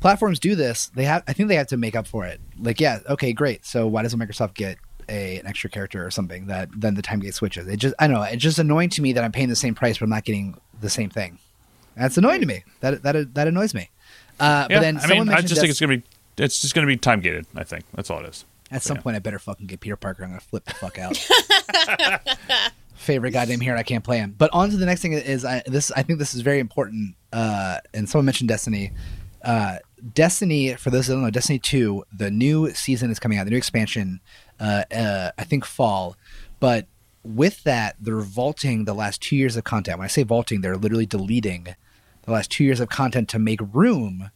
platforms do this, they have I think they have to make up for it. Like yeah, okay, great. So why doesn't Microsoft get a an extra character or something that then the time gate switches? It just I don't know. It's just annoying to me that I'm paying the same price but I'm not getting the same thing. That's annoying to me. That that that annoys me. Uh, Yeah, but then I someone mean, I mentioned just think it's gonna be it's just gonna be time gated. I think that's all it is. At some Yeah. point, I better fucking get Peter Parker. I'm gonna flip the fuck out. Favorite goddamn hero, I can't play him. But on to the next thing is I this I think this is very important. Uh, and someone mentioned Destiny. Uh, Destiny, for those that don't know, Destiny Two, the new season is coming out. The new expansion, uh, uh, I think fall. But with that, they're vaulting the last two years of content. When I say vaulting, they're literally deleting the last two years of content to make room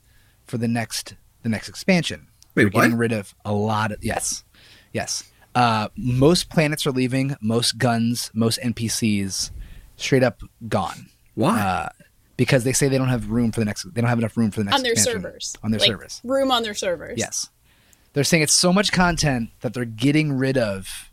for the next the next expansion. Wait, They're getting what? rid of a lot of yes, yes. Uh, most planets are leaving. Most guns, most NPCs, straight up gone. Why? Uh, because they say they don't have room for the next. They don't have enough room for the next on their servers. On their Like, servers. Room on their servers. Yes, they're saying it's so much content that they're getting rid of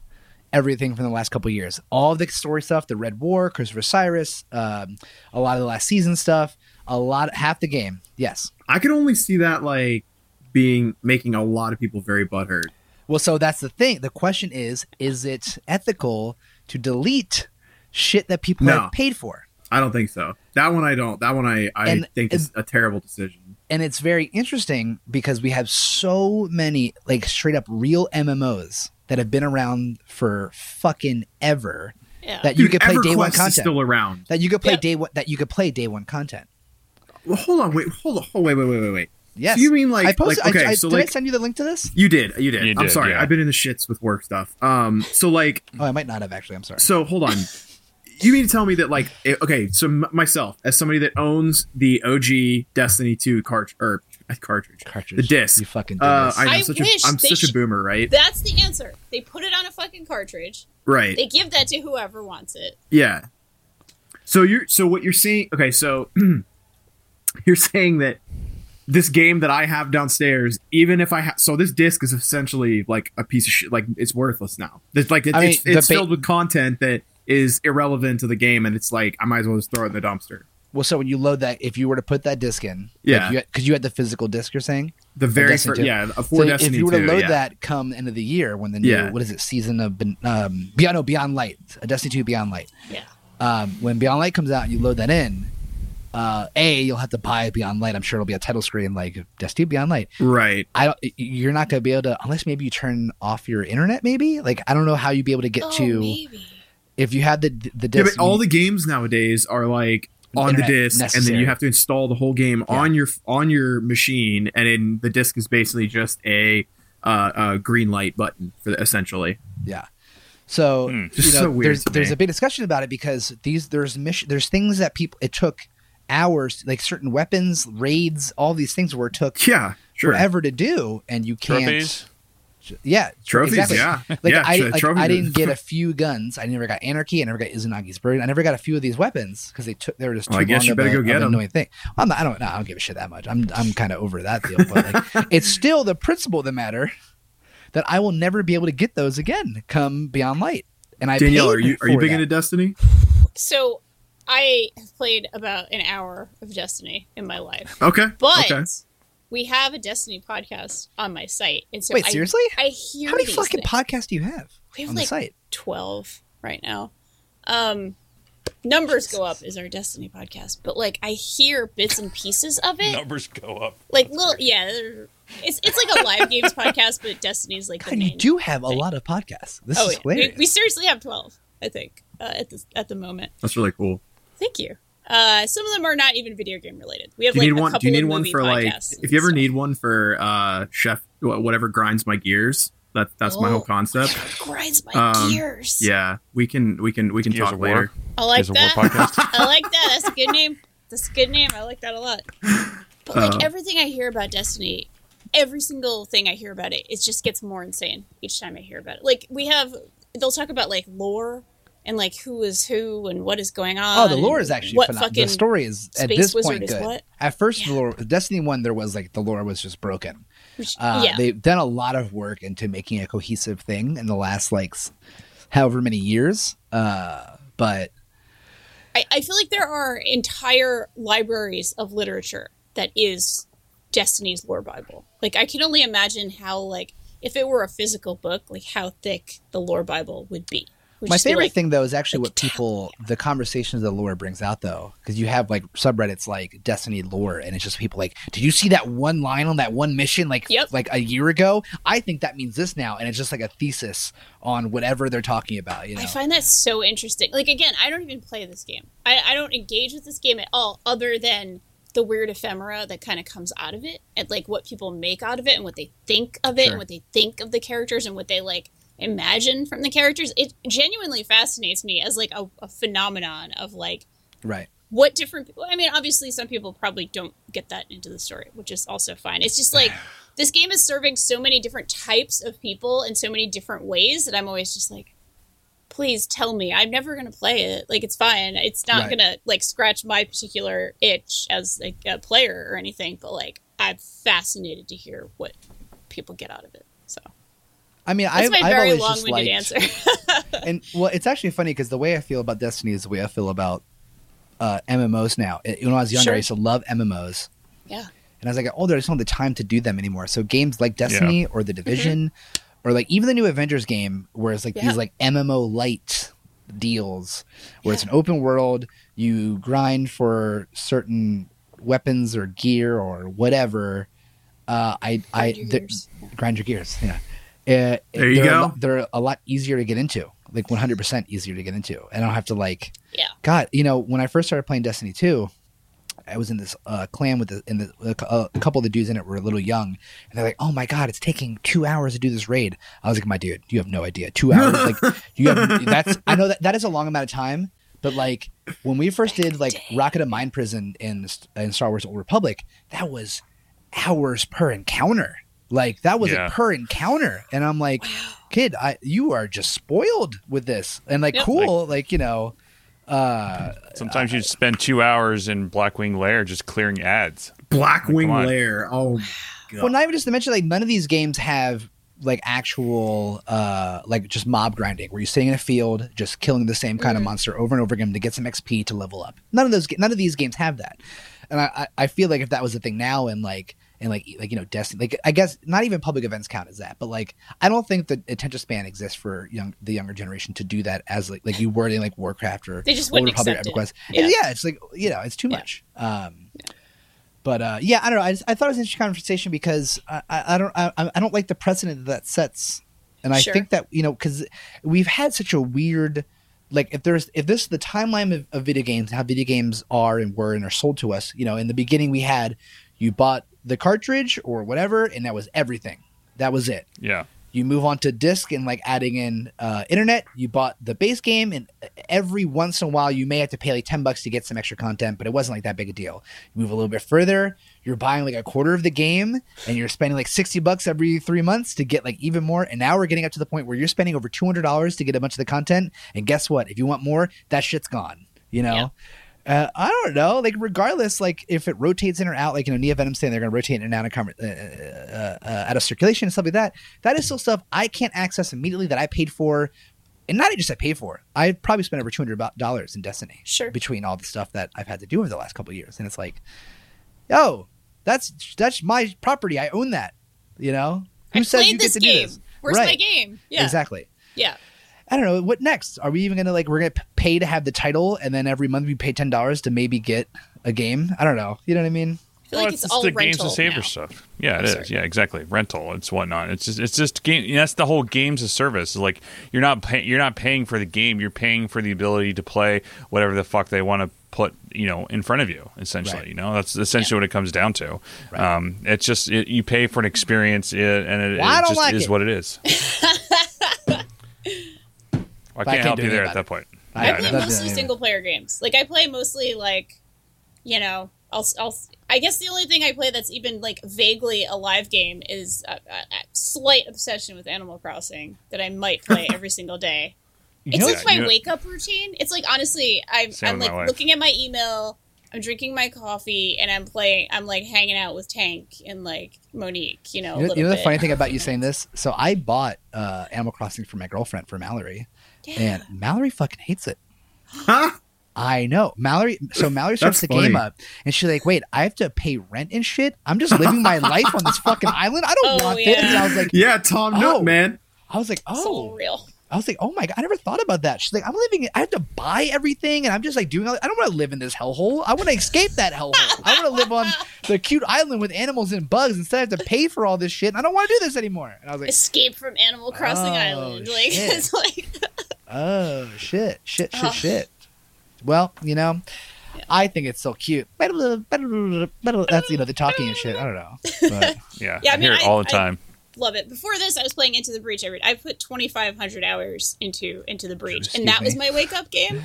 everything from the last couple of years. All the story stuff, the Red War, Curse of Osiris, um, a lot of the last season stuff, a lot, half the game. Yes. I could only see that like being making a lot of people very butthurt. Well, so that's the thing. The question is: Is it ethical to delete shit that people No. have paid for? I don't think so. That one I don't. That one I I And- think is a terrible decision. and it's very interesting because we have so many like straight up real MMOs that have been around for fucking ever Yeah. that you Dude, could play day one content. still around. that you could play Yeah. day one that you could play day one content. Well, hold on, wait, hold on, hold, wait, wait, wait, wait, wait. Yes, So you mean like I posted? like okay, I, I, so did like I send you the link to this? you did, you did. You I'm did, sorry, yeah. I've been in the shits with work stuff. Um, so like, Oh, I might not have actually. I'm sorry. so hold on. You mean to tell me that like okay, so m- myself as somebody that owns the OG Destiny 2 cartridge or uh, cartridge, Cartridge. the disc. You fucking did uh. I know, I such wish a, I'm such sh- a boomer, right? That's the answer. They put it on a fucking cartridge. right. They give that to whoever wants it. Yeah. So you're so what you're saying? Okay, so you're saying that this game that I have downstairs, even if I have, so this disc is essentially like a piece of shit. Like it's worthless now. It's like it, I mean, it's, the it's ba- filled with content that is irrelevant to the game, and it's like I might as well just throw it in the dumpster. well, so when you load that, if you were to put that disc in, Yeah. because you, had the physical disc, you're saying. The very first, yeah, a So four Destiny if you were to 2, load yeah. that come end of the year when the new Yeah. what is it season of um Beyond no Beyond Light a Destiny two Beyond Light Yeah. um when Beyond Light comes out you load that in uh a you'll have to buy Beyond Light I'm sure it'll be a title screen like Destiny Beyond Light right? I don't you're not gonna be able to unless maybe you turn off your internet maybe like I don't know how you'd be able to get Oh, to maybe. If you had the the disc, Yeah, disc but all the games nowadays are like on Internet the disc, and then you have to install the whole game Yeah. on your on your machine, and then the disc is basically just a uh, uh, green light button for the, essentially. Yeah. So Hmm. you know, so there's there's a big discussion about it because these there's mission there's things that people it took hours like certain weapons raids all these things where it took Yeah, sure. forever to do and you can't Trophies. Yeah Trophies, exactly. yeah, like yeah. I, tro- like, trophies I didn't get a few guns I never got anarchy I never got Izanagi's burden I never got a few of these weapons because they took they were just too Well, I guess long you of better a- go of get an 'em. annoying thing I'm not, I don't no, I don't give a shit that much I'm I'm kind of over that deal but like it's still the principle of the matter that I will never be able to get those again come Beyond Light and I Danielle, are you are you big that. into Destiny? So I have played about an hour of Destiny in my life. Okay, But okay. We have a Destiny podcast on my site. And so Wait, I, seriously? I hear How many these fucking things. podcasts do you have We have on like the site? 12 right now. Um numbers go up is our Destiny podcast, but like I hear bits and pieces of it, Numbers go up. like little yeah. It's it's like a live games podcast, but Destiny's like the God, you do have a lot of podcasts. This oh, is yeah. we, hilarious. we seriously have twelve, I think, uh, at the at the moment. That's really cool. Thank you. Uh, some of them are not even video game related. We have Do you like need a one? couple Do you need of one movie for like podcasts if you ever and need one for uh chef whatever grinds my gears? That that's my Oh. whole concept. grinds my Um, gears. Yeah, we can we can we can Gears talk of later. I like Gears that. I like that. That's a good name. That's a good name. I like that a lot. But like Uh, everything I hear about Destiny, every single thing I hear about it, it just gets more insane each time I hear about it. Like we have, they'll talk about like lore and like who is who and what is going on. Oh, the lore is actually what phenomenal. fucking The story is at this point good. At first, the lore, Destiny One, there was like the lore was just broken. which- Uh, yeah. They've done a lot of work into making a cohesive thing in the last like however many years. Uh, but I, I feel like there are entire libraries of literature that is Destiny's lore Bible. Like I can only imagine how like if it were a physical book, like how thick the lore Bible would be. My favorite like, thing though is actually like what people the conversations the lore brings out though because you have like subreddits like destiny lore and it's just people like did you see that one line on that one mission like Yep. like a year ago i think that means this now and it's just like a thesis on whatever they're talking about you know I find that so interesting. Like again, I don't even play this game. I, I don't engage with this game at all, other than the weird ephemera that kind of comes out of it, and like what people make out of it, and what they think of it, Sure. and what they think of the characters, and what they like imagine from the characters. It genuinely fascinates me as like a, a phenomenon of like right what different people. I mean, obviously, some people probably don't get that into the story, which is also fine. It's just like this game is serving so many different types of people in so many different ways that I'm always just like, please tell me. I'm never gonna play it. Like, it's fine. It's not Right. gonna like scratch my particular itch as like, a player or anything. But like, I'm fascinated to hear what people get out of it. So i mean that's I've, my I've very always just long-winded liked answer. and well it's actually funny because the way i feel about destiny is the way i feel about uh mmos now It- when i was younger Sure. i used to love mmos yeah. And as I got older, I just don't have the time to do them anymore. So games like Destiny or The Division, or like even the new Avengers game, where it's like Mm-hmm. Yeah. these like MMO light deals, where it's an open world, you grind for certain weapons or gear or whatever. Uh, I I your the- gears. grind your gears. Yeah, uh, There you they're go. A lot, they're a lot easier to get into, like 100 percent easier to get into. And I don't have to like Yeah. God, you know, when I first started playing Destiny 2, I was in this uh, clan with the, in the, a, cou- a couple of the dudes in it were a little young, and they're like, "Oh my god, it's taking two hours to do this raid." I was like, "My dude, you have no idea. Two hours, like you have that's I know that that is a long amount of time, but like when we first did like Rocket of Mind Prison in in Star Wars: Old Republic, that was hours per encounter. Like that was Yeah. a per encounter, and I'm like, kid, I you are just spoiled with this, and like Yep. cool, like you know. Uh, Sometimes you spend two hours in Blackwing Lair just clearing ads. Blackwing Come on. Lair. Oh, God. Well, not even just to mention, like none of these games have like actual uh like just mob grinding where you're sitting in a field just killing the same kind of monster over and over again to get some xp to level up none of those ga- none of these games have that and i i I feel like if that was a thing now and like and like like you know destiny like i guess not even public events count as that but like i don't think the attention span exists for young the younger generation to do that as like like you were in like warcraft or They just wouldn't Republic accept it. Yeah. Yeah it's like you know it's too Yeah. much um but uh, yeah, I don't know. I, just, I thought it was an interesting conversation because I, I, I don't I, I don't like the precedent that, that sets, and I Sure. think that you know because we've had such a weird like if there's if this is the timeline of, of video games how video games are and were and are sold to us you know in the beginning we had you bought the cartridge or whatever and that was everything. That was it. Yeah. you move on to disc and like adding in uh, internet. You bought the base game and every once in a while you may have to pay like 10 bucks to get some extra content but it wasn't like that big a deal. You move a little bit further. You're buying like a quarter of the game and you're spending like 60 bucks every three months to get like even more. And now we're getting up to the point where you're spending over $200 to get a bunch of the content. And guess what? If you want more that shit's gone you know Uh, I don't know. Like, regardless, like if it rotates in or out, like you know, Nia Venom saying they're going to rotate in and out of conver- uh, uh, uh, out of circulation and stuff like that. That is still stuff I can't access immediately that I paid for, and not just I paid for. I probably spent over two hundred dollars in Destiny. Sure. Between all the stuff that I've had to do over the last couple of years, and it's like, yo, that's that's my property. I own that. You know, who I says you this get to game. do this? Where's my game? Yeah. Exactly. Yeah. I don't know what next. Are we even gonna like we're gonna pay to have the title, and then every month we pay ten dollars to maybe get a game? I don't know. You know what I mean? I feel like Well, it's, all the rental games and saver now. stuff. Yeah, it I'm is. sorry. Yeah, exactly. Rental. It's whatnot. It's just it's just game. That's the whole games as service. Like you're not pay, you're not paying for the game. You're paying for the ability to play whatever the fuck they want to put you know in front of you. Essentially, Right. you know that's essentially Yeah. what it comes down to. Right. Um, it's just it, you pay for an experience, it, and it, Well, I it don't just like is it. what it is. I I can't can't help you there at that it. point. I- I play know. Mostly single player games. Like I play mostly like, you know, I'll, I'll I guess the only thing I play that's even like vaguely a live game is a, a, a slight obsession with Animal Crossing that I might play every single day. You It's know like what's- my you wake up routine. It's like honestly, I'm I'm like looking at my email, I'm drinking my coffee, and I'm playing. I'm like hanging out with Tank and like Monique. You know, You know, little you know the funny thing about you saying this? So I bought uh, Animal Crossing for my girlfriend for Mallory, Yeah. and Mallory fucking hates it. Huh? I know Mallory. So Mallory starts the That's game up, and she's like, "Wait, I have to pay rent and shit. I'm just living my life on this fucking island. I don't Oh, want this." And I was like, Yeah, Tom Nook, Oh. man. "I was like, It's a little oh." real. I was like, "Oh my god, I never thought about that." She's like, "I'm living. I have to buy everything, and I'm just like doing. All, I don't want to live in this hellhole. I want to escape that hellhole. I want to live on the cute island with animals and bugs instead. I have to pay for all this shit. And I don't want to do this anymore." And I was like, Escape from Animal Crossing Oh, Island. Like shit. it's like Oh shit, shit, shit, Ugh. shit. Well, you know, I think it's so cute. That's you know the talking and shit. I don't know, but Yeah, Yeah, I I, mean, hear it I- all the I- time. Love it. Before this, I was playing Into the Breach. I read. I put twenty five hundred hours into Into the Breach, Excuse and that was my wake up game.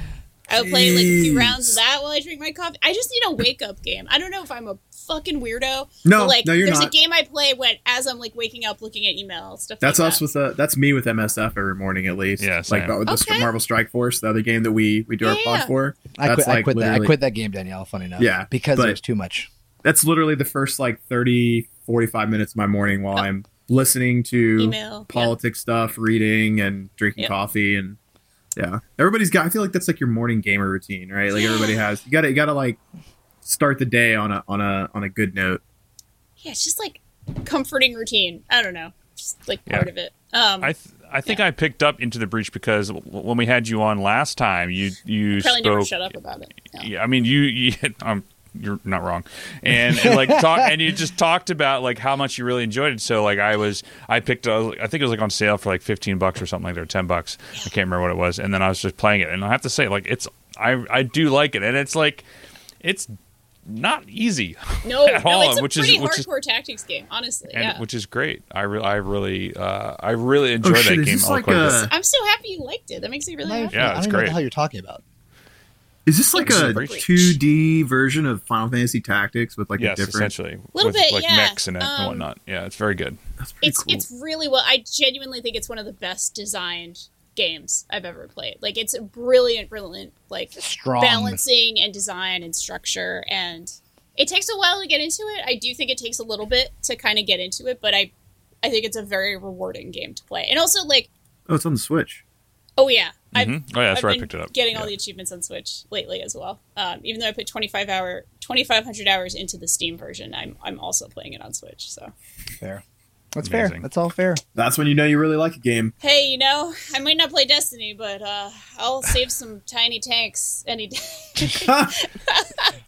I would play like a few rounds of that while I drink my coffee. I just need a wake up game. I don't know if I'm a fucking weirdo. No, but, like no, you're there's not. a game I play when as I'm like waking up, looking at email stuff. That's like us that. with uh, that's me with MSF every morning at least. Yeah, like same. the, the Okay. Marvel Strike Force, the other game that we we do our Yeah, pod yeah. for. I That's quit. I quit that. I quit that game, Danielle. Funny enough, Yeah, because but- there's too much. That's literally the first like 30, 45 minutes of my morning while I'm listening to email. politics stuff, reading, and drinking Yep. coffee, and yeah, everybody's got. I feel like that's like your morning gamer routine, right? Like everybody has. You got to you got to like start the day on a on a on a good note. Yeah. yeah, it's just like comforting routine. I don't know, just like Yeah. part of it. Um, I th- I think I picked up into the breach because when we had you on last time, you you probably spoke. never shut up about it. No. Yeah, I mean you you um you're not wrong, and, and like talk and you just talked about like how much you really enjoyed it. So like I was I picked a, i think it was like on sale for like fifteen bucks or something like that, or ten bucks. I can't remember what it was, and then I was just playing it, and I have to say like it's I I do like it, and it's like it's not easy No, at no, all, it's a which is pretty which is hardcore tactics game. Honestly, and yeah. which is great. I really I really uh, I really enjoy Oh, shit, that is game. this all like quite a bit. a- I'm so happy you liked it. That makes me really happy. Yeah, it's I don't even know what great. the hell you're talking about. Is this like a a 2D version of Final Fantasy Tactics with like yes, a different? essentially, a Little with bit, like yeah. mechs in it and Um, whatnot. Yeah, it's very good. That's pretty it's cool. it's really well. I genuinely think it's one of the best designed games I've ever played. Like it's a brilliant, brilliant like Strong. balancing and design and structure. And it takes a while to get into it. I do think it takes a little bit to kind of get into it, but I I think it's a very rewarding game to play. And also like oh, it's on the Switch. Oh yeah, I've Mhm. Oh yeah, that's I've where I picked it up. Getting all the achievements on Switch lately as well. Um, even though I put twenty five hour twenty five hundred hours into the Steam version, I'm I'm also playing it on Switch. So Fair. That's fair. That's all fair. That's when you know you really like a game. hey, you know, I might not play Destiny, but uh, I'll save some tiny tanks any day.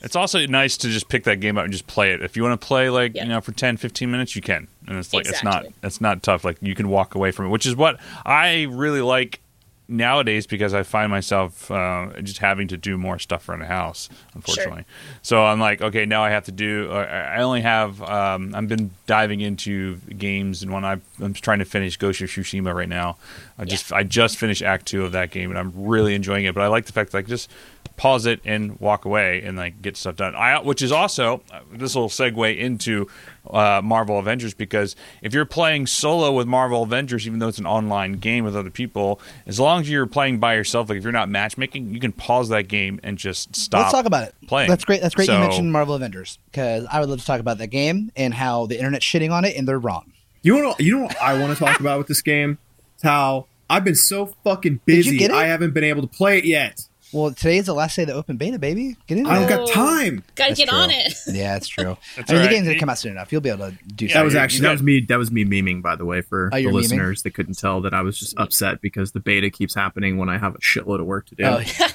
It's also nice to just pick that game up and just play it. If you want to play like you know for 10, 15 minutes, you can, and it's like it's not it's not tough. Like you can walk away from it, which is what I really like nowadays because I find myself uh, just having to do more stuff around the house, unfortunately. So I'm like, okay, now I have to do. Uh, I only have. Um, I've been diving into games, and when I, I'm trying to finish Ghost of Tsushima right now. I just I just finished Act Two of that game, and I'm really enjoying it. But I like the fact that I can just pause it and walk away and like get stuff done. I which is also uh, this will segue into uh, Marvel Avengers because if you're playing solo with Marvel Avengers, even though it's an online game with other people, as long as you're playing by yourself, like if you're not matchmaking, you can pause that game and just stop. Let's talk about it. playing. That's great. That's great. So- you mentioned Marvel Avengers because I would love to talk about that game and how the internet's shitting on it and they're wrong. You know, you know what I want to talk about with this game? It's how I've been so fucking Did you busy. get it? I haven't been able to play it yet. Well, today's the last day of the open beta, baby. Get in There. I don't got time. Gotta That's get true. on it. Yeah, that's true. That's I mean, all the right. game's gonna come out soon enough. You'll be able to do Yeah, That was actually that was me. That was me memeing, by the way, for Oh, the you're memeing? listeners that couldn't tell that I was just upset because the beta keeps happening when I have a shitload of work to do. Oh, yeah.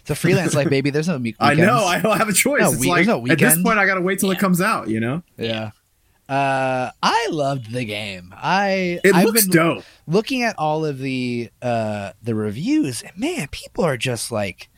it's a freelance life, baby. There's no week- I know. I don't have a choice. No, it's we- like no at this point, I gotta wait till Yeah. it comes out. You know, Yeah. Uh, I loved the game. I it I've looks been dope. looking at all of the uh the reviews, and man, people are just like.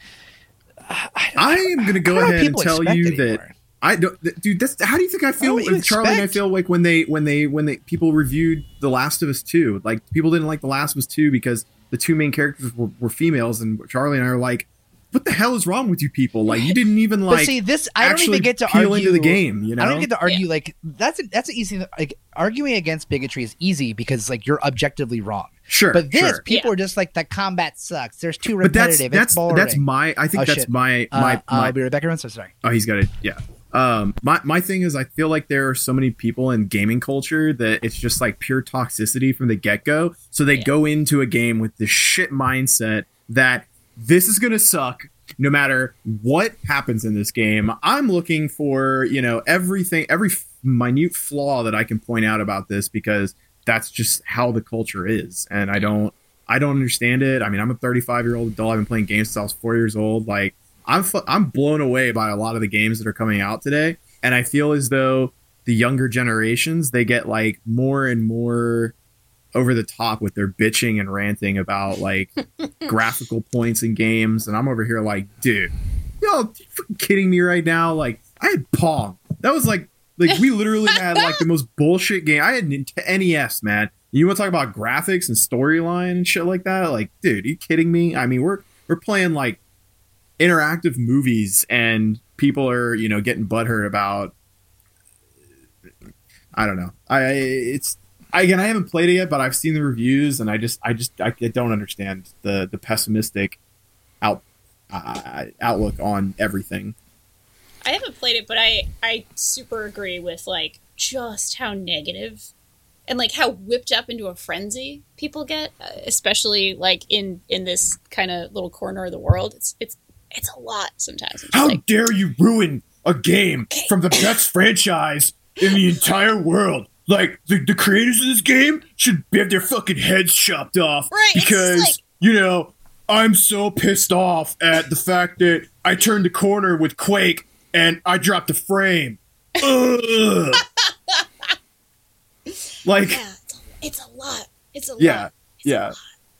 I, I am gonna go don't know what ahead and tell you anymore. that I don't, dude. That's how do you think I feel? what you with Charlie and I feel like when they when they when they people reviewed The Last of Us Two, like people didn't like The Last of Us Two because the two main characters were, were females, and Charlie and I are like, "What the hell is wrong with you people? Like, you didn't even But like see, this I don't even get to peel argue into the game." You know, I don't get to argue like that's a, that's an easy like arguing against bigotry is easy because like you're objectively wrong. sure, But this, sure. people Yeah. are just like the combat sucks. There's too But that's repetitive. that's it's that's my. I think Oh, that's shit. my uh, my uh, my. I'll be right back. Everyone, so sorry. Oh, he's got it. Yeah. Um, my my thing is, I feel like there are so many people in gaming culture that it's just like pure toxicity from the get go. So they Yeah. go into a game with this shit mindset that this is gonna suck no matter what happens in this game. I'm looking for you know everything, every minute flaw that I can point out about this because that's just how the culture is, and I don't. I don't understand it. I mean, I'm a 35 year old adult. I've been playing games since I was four years old. Like, I'm fu- I'm blown away by a lot of the games that are coming out today, and I feel as though the younger generations they get like more and more over the top with their bitching and ranting about like graphical points in games, and I'm over here like, dude, fucking kidding me right now? Like, I had Pong. That was like like we literally had like the most bullshit game. I had NES, man. You want to talk about graphics and storyline and shit like that? Like, dude, you kidding me? I mean, we're we're playing like interactive movies, and people are you know getting butthurt about. I don't know. I it's I, again I haven't played it yet, but I've seen the reviews, and I just I just I, don't understand the the pessimistic out uh, outlook on everything. I haven't played it, but I I super agree with like just how negative and like how whipped up into a frenzy people get, uh, especially like in in this kind of little corner of the world. It's it's it's a lot sometimes. How like, dare you ruin a game from the best franchise in the entire world? Like the, the creators of this game should have their fucking heads chopped off Right, because like- you know I'm so pissed off at the fact that I turned the corner with Quake and I dropped a frame. Ugh. like yeah, it's a, it's a lot. It's a yeah, lot. yeah,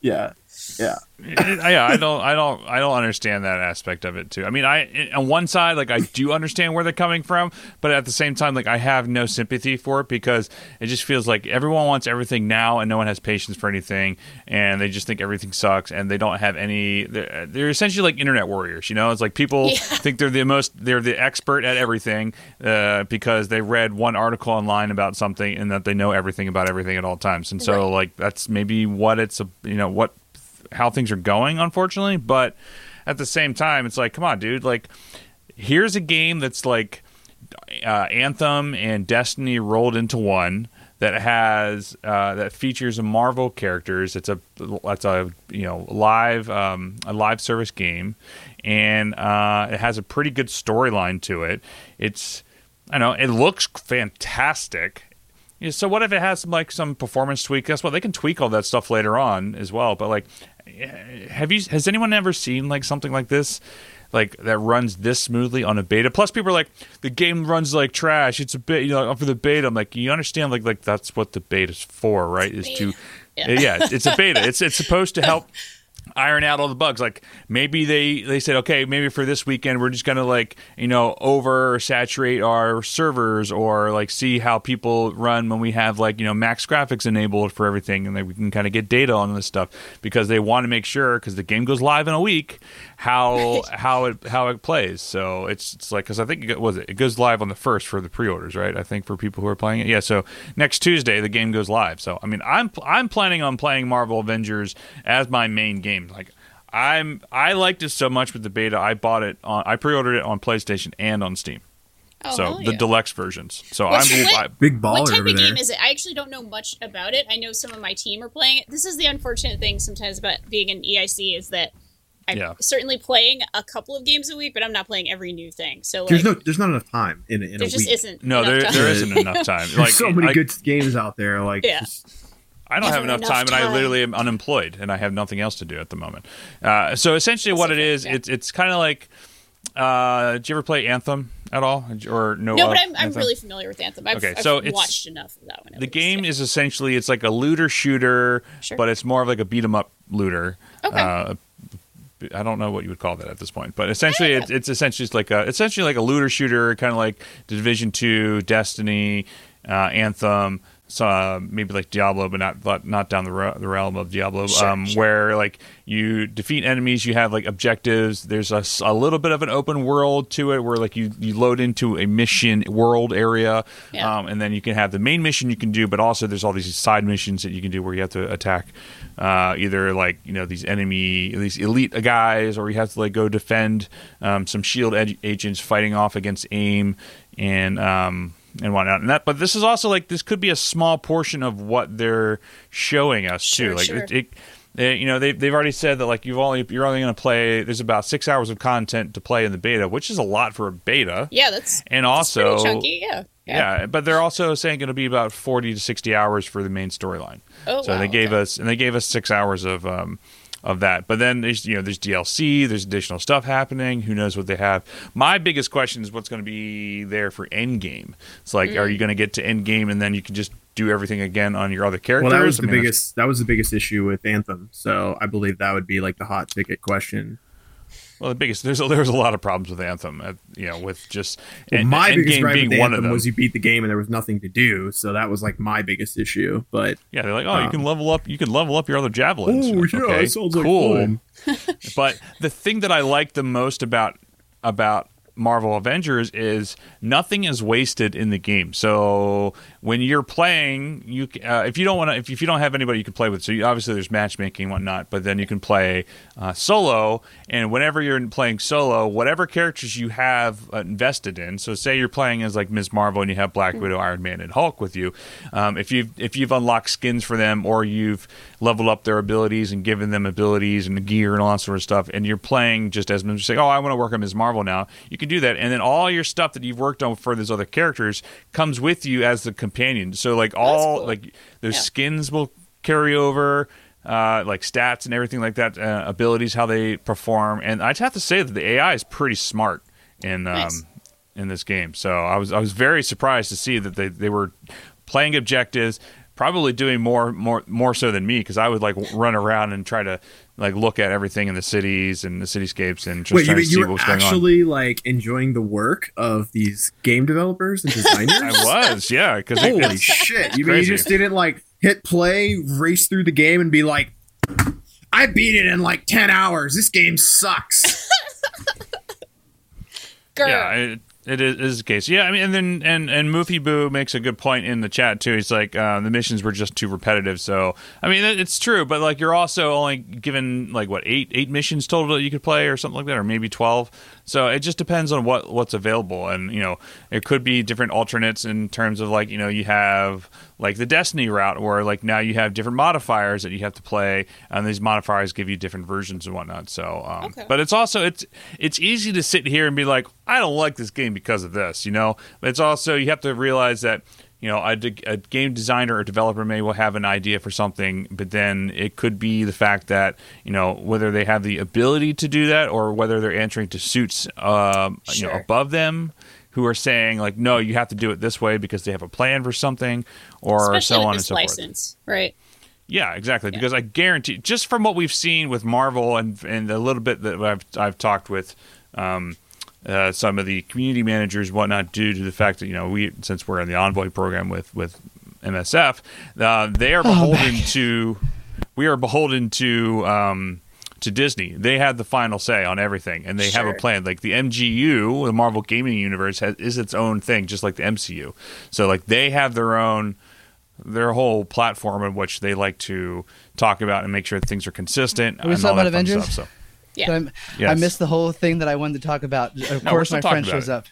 yeah, yeah. Yeah, I don't, I don't, I don't understand that aspect of it too. I mean, I on one side, like I do understand where they're coming from, but at the same time, like I have no sympathy for it because it just feels like everyone wants everything now, and no one has patience for anything, and they just think everything sucks, and they don't have any. They're, they're essentially like internet warriors, you know? It's like people Yeah. think they're the most, they're the expert at everything uh, because they read one article online about something and that they know everything about everything at all times, and so Right. like that's maybe what it's a, you know, what how things are going, unfortunately. But at the same time, it's like, come on, dude. Like, here's a game that's like uh, Anthem and Destiny rolled into one that has uh, that features Marvel characters. It's a that's a you know live um, a live service game, and uh, it has a pretty good storyline to it. It's I know it looks fantastic. So what if it has some like some performance tweak? Guess what? They can tweak all that stuff later on as well. But like, have you? Has anyone ever seen like something like this? Like that runs this smoothly on a beta. Plus, people are like, the game runs like trash. It's a bit, you know, for the beta. I'm like, you understand? Like, like that's what the beta's for, right? Is to, Yeah. yeah, it's a beta. It's it's supposed to help iron out all the bugs. Like maybe they they said, okay, maybe for this weekend we're just gonna like you know over saturate our servers or like see how people run when we have like you know max graphics enabled for everything, and then we can kind of get data on this stuff because they want to make sure because the game goes live in a week how how it how it plays. So it's it's like because I think it was it it goes live on the first for the pre-orders, right? I think for people who are playing it, yeah. So next Tuesday the game goes live. So I mean I'm I'm planning on playing Marvel Avengers as my main game. Like I'm I liked it so much with the beta. I bought it on I pre-ordered it on PlayStation and on Steam. Oh, so hell the yeah. deluxe versions. So What's I'm the- I, Big baller What type over of there. game is it? I actually don't know much about it. I know some of my team are playing it. This is the unfortunate thing sometimes about being an EIC is that I'm Yeah. certainly playing a couple of games a week, but I'm not playing every new thing. So like, There's no, there's not enough time in, in a there just week. isn't. No, enough there, time. there isn't enough time. There's Like so many I, good games out there. Like, Yeah. just- I don't have enough enough time, and I literally am unemployed, and I have nothing else to do at the moment. Uh, so essentially, what it is, yeah. it's it's kind of like. Uh, did you ever play Anthem at all, or no? No, but I'm, I'm really familiar with Anthem. I've, Okay, I've so it's- watched enough of that one. the game yeah. is essentially it's like a looter shooter, Sure. but it's more of like a beat 'em up looter. Okay. Uh, I don't know what you would call that at this point, but essentially Yeah. it's, it's essentially like a essentially like a looter shooter, kind of like Division Two, Destiny, uh, Anthem, so uh, maybe like Diablo, but not but not down the, re- the realm of Diablo, Sure, um, sure. where like you defeat enemies, you have like objectives. There's a, a little bit of an open world to it, where like you you load into a mission world area, Yeah. um, and then you can have the main mission you can do, but also there's all these side missions that you can do where you have to attack uh, either like you know these enemy these elite guys, or you have to like go defend um, some shield ed- agents fighting off against AIM and um, and whatnot. And that, but this is also like this could be a small portion of what they're showing us Sure, too. Like sure. it, it you know, they've, they've already said that like you've only you're only going to play. There's about six hours of content to play in the beta, which is a lot for a beta. yeah, that's And that's also, chunky. Yeah. yeah, yeah but they're also saying it'll be about 40 to 60 hours for the main storyline. Oh, so wow, they gave okay. us and they gave us 6 hours of um of that. But then there's you know there's DLC, there's additional stuff happening, who knows what they have. My biggest question is what's going to be there for endgame. It's like Mm. are you going to get to endgame and then you can just do everything again on your other characters? well, that was the mean, biggest. That was the biggest issue with Anthem. So I believe that would be like the hot ticket question. Well, the biggest there's a, there's a lot of problems with Anthem, uh, you know, with just Well, and, my biggest being with one of them. was you beat the game and there was nothing to do. So that was like my biggest issue. But Yeah, they're like, oh, you Um, can level up. You can level up your other javelins. Oh, yeah, okay, sounds cool. fun. but the thing that I like the most about about Marvel Avengers is nothing is wasted in the game. So when you're playing, you uh, if you don't want to, if, if you don't have anybody you can play with, so you, obviously there's matchmaking and whatnot, but then you can play uh, solo. And whenever you're playing solo, whatever characters you have uh, invested in, so say you're playing as like Ms. Marvel and you have Black Widow, Iron Man, and Hulk with you, um, if you've if you've unlocked skins for them or you've leveled up their abilities and given them abilities and gear and all that sort of stuff, and you're playing just as Ms. Say, oh, I want to work on Ms. Marvel now. You can do that, and then all your stuff that you've worked on for those other characters comes with you as the companion. So like all cool. like those Yeah. skins will carry over. Uh, like stats and everything like that, uh, abilities, how they perform, and I'd have to say that the AI is pretty smart in um, Nice. in this game. So I was I was very surprised to see that they, they were playing objectives, probably doing more more more so than me because I would like run around and try to like look at everything in the cities and the cityscapes and just wait, you, trying mean to you see were what was going on. actually like enjoying the work of these game developers and designers? I was, yeah, because Holy shit! You mean you just didn't like hit play, race through the game, and be like, "I beat it in like ten hours. This game sucks." Grr. Yeah, it, it is, the case. Yeah, I mean, and then and and Moofy Boo makes a good point in the chat too. He's like, uh, the missions were just too repetitive. So I mean, it's true, but like you're also only given like what eight eight missions total that you could play or something like that, or maybe twelve. So it just depends on what what's available, and you know, it could be different alternates in terms of like you know you have like the Destiny route where like now you have different modifiers that you have to play, and these modifiers give you different versions and whatnot. So, um, Okay. but it's also it's it's easy to sit here and be like, I don't like this game because of this, you know. It's also you have to realize that you know a, a game designer or developer may well have an idea for something, but then it could be the fact that you know whether they have the ability to do that or whether they're answering to suits um, you know above them. Who are saying like no, you have to do it this way because they have a plan for something, or Especially so on and so forth. license, right? Yeah, exactly. Because I guarantee, just from what we've seen with Marvel and and a little bit that I've I've talked with um, uh, some of the community managers, whatnot, due to the fact that you know we since we're in the Envoy program with with MSF, uh, they are beholden to we are beholden to. Um, to Disney, they have the final say on everything, and they have a plan. Like the MGU, the Marvel Gaming Universe, has, is its own thing, just like the MCU. So, like they have their own their whole platform in which they like to talk about and make sure things are consistent. Are we and all about Avengers? Stuff, so. Yeah. So I'm- Yes. I missed the whole thing that I wanted to talk about. Of No, course, my friend shows it. up.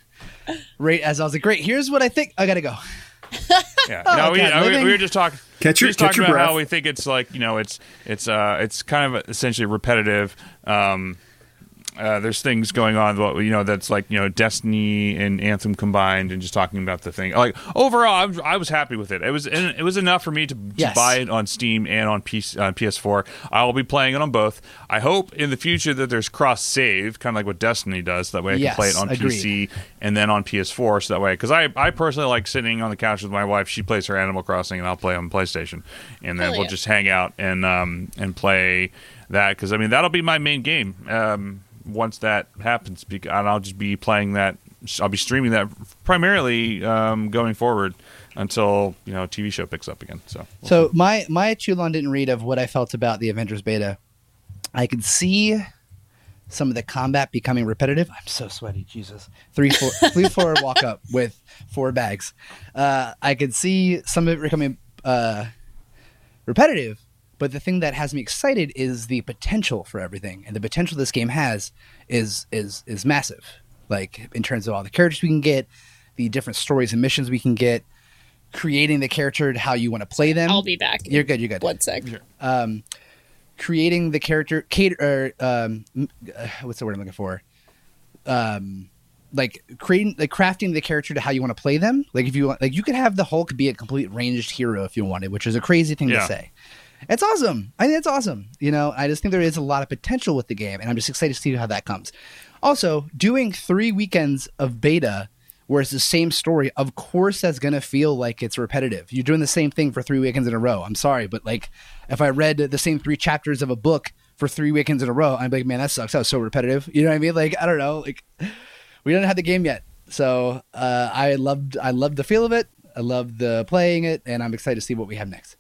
Right as I was like, "Great, here's what I think." I gotta go. Yeah. Oh, no, we, God, we, we were just talking. Catch your- were just talking catch your about breath. how we think it's like you know it's it's uh it's kind of essentially repetitive. Um, uh, there's things going on, well, you know, that's like you know Destiny and Anthem combined, and just talking about the thing. Like overall, I was, I was happy with it. It was it was enough for me to, to buy it on Steam and on PC, uh, PS4. I will be playing it on both. I hope in the future that there's cross save, kind of like what Destiny does. That way, I Yes, can play it on agreed. PC and then on PS4. So that way, because I I personally like sitting on the couch with my wife. She plays her Animal Crossing, and I'll play on PlayStation, and then Hell we'll yeah. just hang out and um and play that because I mean that'll be my main game um once that happens and I'll just be playing that I'll be streaming that primarily um, going forward until you know TV show picks up again so So my my Chulon didn't read of what I felt about the Avengers beta. I could see some of the combat becoming repetitive. I'm so sweaty, Jesus. Three four three four walk up with four bags. Uh, I could see some of it becoming uh, repetitive, but the thing that has me excited is the potential for everything, and the potential this game has is is is massive. Like in terms of all the characters we can get, the different stories and missions we can get, creating the character to how you want to play them. I'll be back. You're good. You're good. One sec. Um, creating the character, cater, or, um, uh, what's the word I'm looking for? Um, like creating, like crafting the character to how you want to play them. Like if you want, like you could have the Hulk be a complete ranged hero if you wanted, which is a crazy thing Yeah. to say. It's awesome. I think it's awesome. You know, I just think there is a lot of potential with the game, and I'm just excited to see how that comes. Also, doing three weekends of beta where it's the same story, of course that's gonna feel like it's repetitive. You're doing the same thing for three weekends in a row. I'm sorry, but like if I read the same three chapters of a book for three weekends in a row, I'm like, man, that sucks. That was so repetitive. You know what I mean? Like, I don't know. Like we don't have the game yet. So uh, I loved I loved the feel of it. I loved the playing it, and I'm excited to see what we have next.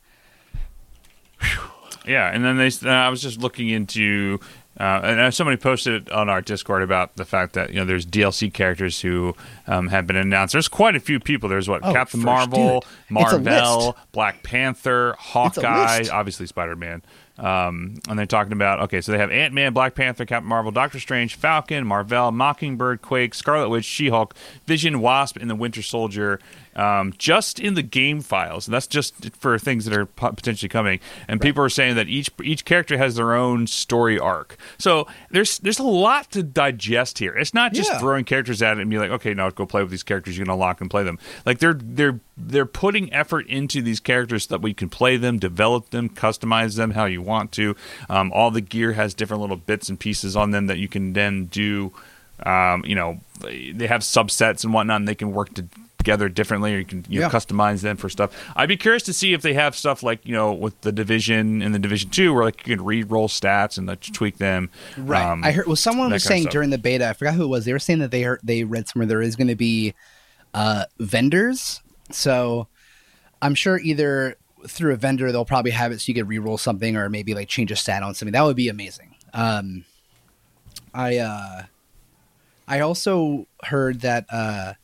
Yeah and then they uh, I was just looking into uh, and uh, somebody posted on our Discord about the fact that you know there's DLC characters who um, have been announced. There's quite a few people. There's what Oh, Captain Marvel, Marvel. Black Panther, Hawkeye, obviously Spider Man. Um, and they're talking about okay, so they have Ant Man, Black Panther, Captain Marvel, Doctor Strange, Falcon, Marvel, Mockingbird, Quake, Scarlet Witch, She Hulk, Vision, Wasp, and the Winter Soldier. Um, just in the game files, and that's just for things that are potentially coming. And people are saying that each each character has their own story arc. So there's there's a lot to digest here. It's not just Yeah. throwing characters at it and be like, okay, now go play with these characters. You can unlock and play them. Like they're they're they're putting effort into these characters so that we can play them, develop them, customize them how you want to. Um, all the gear has different little bits and pieces on them that you can then do. Um, you know, they have subsets and whatnot, and they can work together differently, or you can you know, Yeah. customize them for stuff. I'd be curious to see if they have stuff like you know with the division and the division two, where like you can re-roll stats and like, tweak them. Right. Um, I heard. Well, someone was saying during the beta. I forgot who it was. They were saying that they heard, they read somewhere there is going to be uh, vendors. So I'm sure either through a vendor they'll probably have it so you could re-roll something or maybe like change a stat on something. That would be amazing. Um, I uh, I also heard that uh,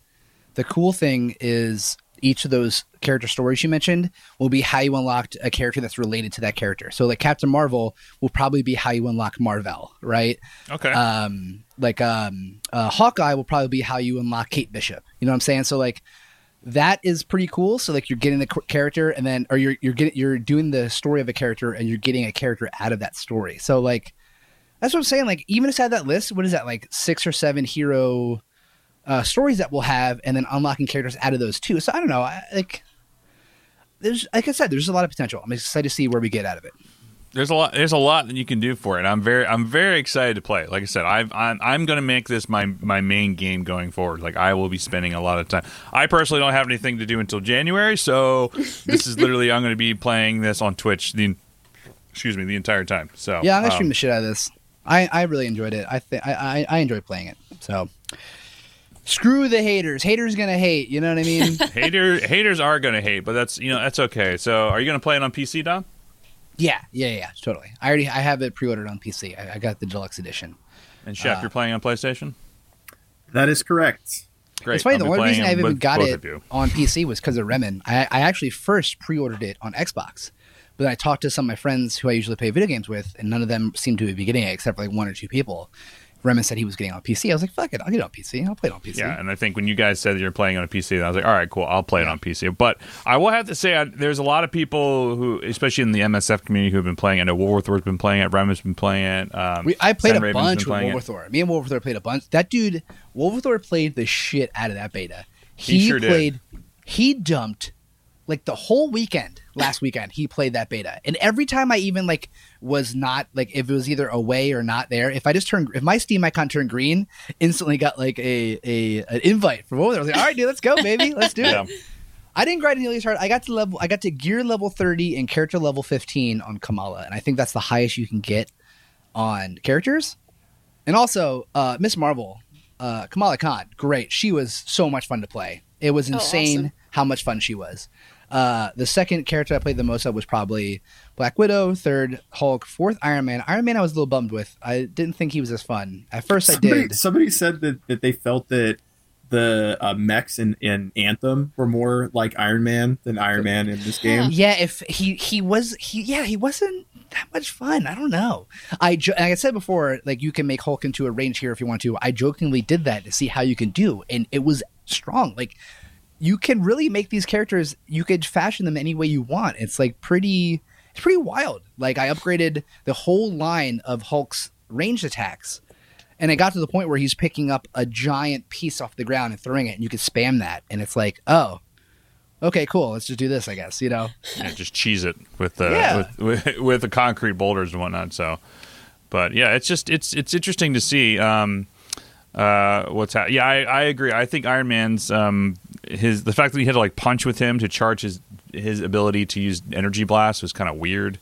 the cool thing is each of those character stories you mentioned will be how you unlocked a character that's related to that character. So like Captain Marvel will probably be how you unlock Marvel, right? okay. Um, like um, uh, Hawkeye will probably be how you unlock Kate Bishop. You know what I'm saying? So like that is pretty cool. So like you're getting the character and then or you're you're getting you're doing the story of a character and you're getting a character out of that story. So like that's what I'm saying. Like even inside that list, what is that like six or seven hero uh, stories that we'll have, and then unlocking characters out of those too. So I don't know. I, like there's like I said, there's a lot of potential. I'm excited to see where we get out of it. there's a lot there's a lot that you can do for it. I'm very I'm very excited to play. Like I said, I've, I'm I'm going to make this my my main game going forward. Like I will be spending a lot of time. I personally don't have anything to do until January, so this is literally I'm going to be playing this on Twitch the excuse me the entire time. So Yeah, I'm gonna um, stream the shit out of this. I, I really enjoyed it. I think I, I I enjoy playing it. So screw the haters. Haters gonna hate. You know what I mean? hater haters are going to hate, but that's you know that's okay. So are you going to play it on PC, Dom? yeah, yeah, yeah, totally. I already I have it pre-ordered on PC. I, I got the deluxe edition. And Chef, Uh, you're playing on PlayStation. That is correct. Great. it's funny. I'll The only reason I even got it on PC was because of Remen. I, I actually first pre-ordered it on Xbox, but then I talked to some of my friends who I usually play video games with, and none of them seemed to be getting it except for like one or two people. Remen said he was getting on PC. I was like, fuck it, I'll get it on PC. I'll play it on PC. Yeah, and I think when you guys said that you're playing on a PC, I was like, all right, cool, I'll play it on PC. But I will have to say, I, there's a lot of people who, especially in the MSF community, who have been playing. I know Wolverthor's been playing it. Remus has been playing it. Um, We, I played a Sunraven's bunch with it. Me and Wolverthor played a bunch. That dude, Wolverthor played the shit out of that beta. He He, sure did. played. He dumped like the whole weekend. Last weekend, he played that beta, and every time I even like was not like if it was either away or not there. If I just turned, if my Steam icon turned green, instantly got like a a an invite from Wolverthor. I was like, all right, dude, let's go, baby, let's do Yeah. it. I didn't grind nearly as hard. I got to level. I got to gear level thirty and character level fifteen on Kamala, and I think that's the highest you can get on characters. And also, uh, Miss Marvel, uh, Kamala Khan, great. She was so much fun to play. It was Oh, insane awesome. how much fun she was. Uh, the second character I played the most of was probably Black Widow. Third, Hulk. Fourth, Iron Man. Iron Man, I was a little bummed with. I didn't think he was as fun. At first, I Somebody, did. somebody said that, that they felt that the uh, mechs in, in Anthem were more like Iron Man than Iron Man in this game. Yeah, if he he was he yeah he wasn't that much fun. I don't know. I jo- like I said before, like you can make Hulk into a range hero if you want to. I jokingly did that to see how you can do, and it was strong. Like you can really make these characters. You could fashion them any way you want. It's like pretty. It's pretty wild. Like I upgraded the whole line of Hulk's ranged attacks. And it got to the point where he's picking up a giant piece off the ground and throwing it, and you could spam that, and it's like, oh, okay, cool. Let's just do this, I guess. You know, yeah, just cheese it with the Yeah. with, with with the concrete boulders and whatnot. So, but yeah, it's just it's it's interesting to see um, uh, what's happening. Yeah, I, I agree. I think Iron Man's um, his the fact that he had to like punch with him to charge his his ability to use energy blast was kind of weird.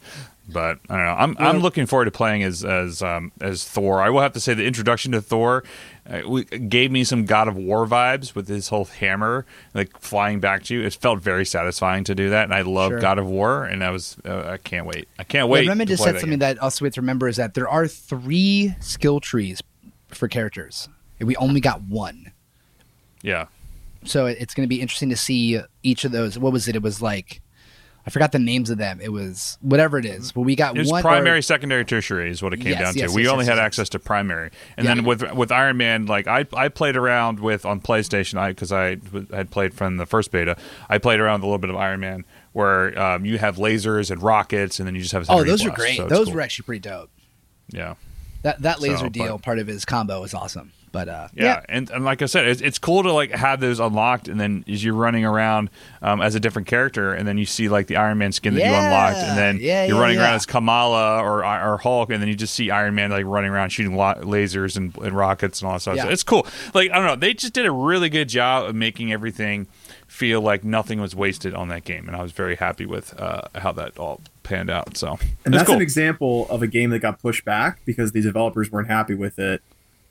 But I don't know. I'm I'm looking forward to playing as as um, as Thor. I will have to say the introduction to Thor uh, gave me some God of War vibes with his whole hammer like flying back to you. It felt very satisfying to do that, and I love Sure. God of War, and I was uh, I can't wait. I can't wait. Yeah, Remen to just said that something game. that also we have to remember is that there are three skill trees for characters, we only got one. yeah. So it's going to be interesting to see each of those. What was it? It was like I forgot the names of them. It was whatever it is. But we got It was one primary, or- secondary, tertiary is what it came Yes, down to. yes, we yes, only yes, had yes, access to primary, and Yeah. then with with Iron Man, like I I played around with on PlayStation, I because I had played from the first beta. I played around with a little bit of Iron Man, where um, you have lasers and rockets, and then you just have. oh, those are great. so those cool. were actually pretty dope. yeah. That that laser So, deal but- part of his combo is awesome. But uh, Yeah, And, and like I said, it's, it's cool to like have those unlocked, and then as you're running around um, as a different character, and then you see like the Iron Man skin that you unlocked, and then Yeah, you're yeah, running around as Kamala or or Hulk, and then you just see Iron Man like running around shooting lo- lasers and, and rockets and all that stuff. So it's cool. Like I don't know, they just did a really good job of making everything feel like nothing was wasted on that game, and I was very happy with uh, how that all panned out. So And that's cool. an example of a game that got pushed back because the developers weren't happy with it.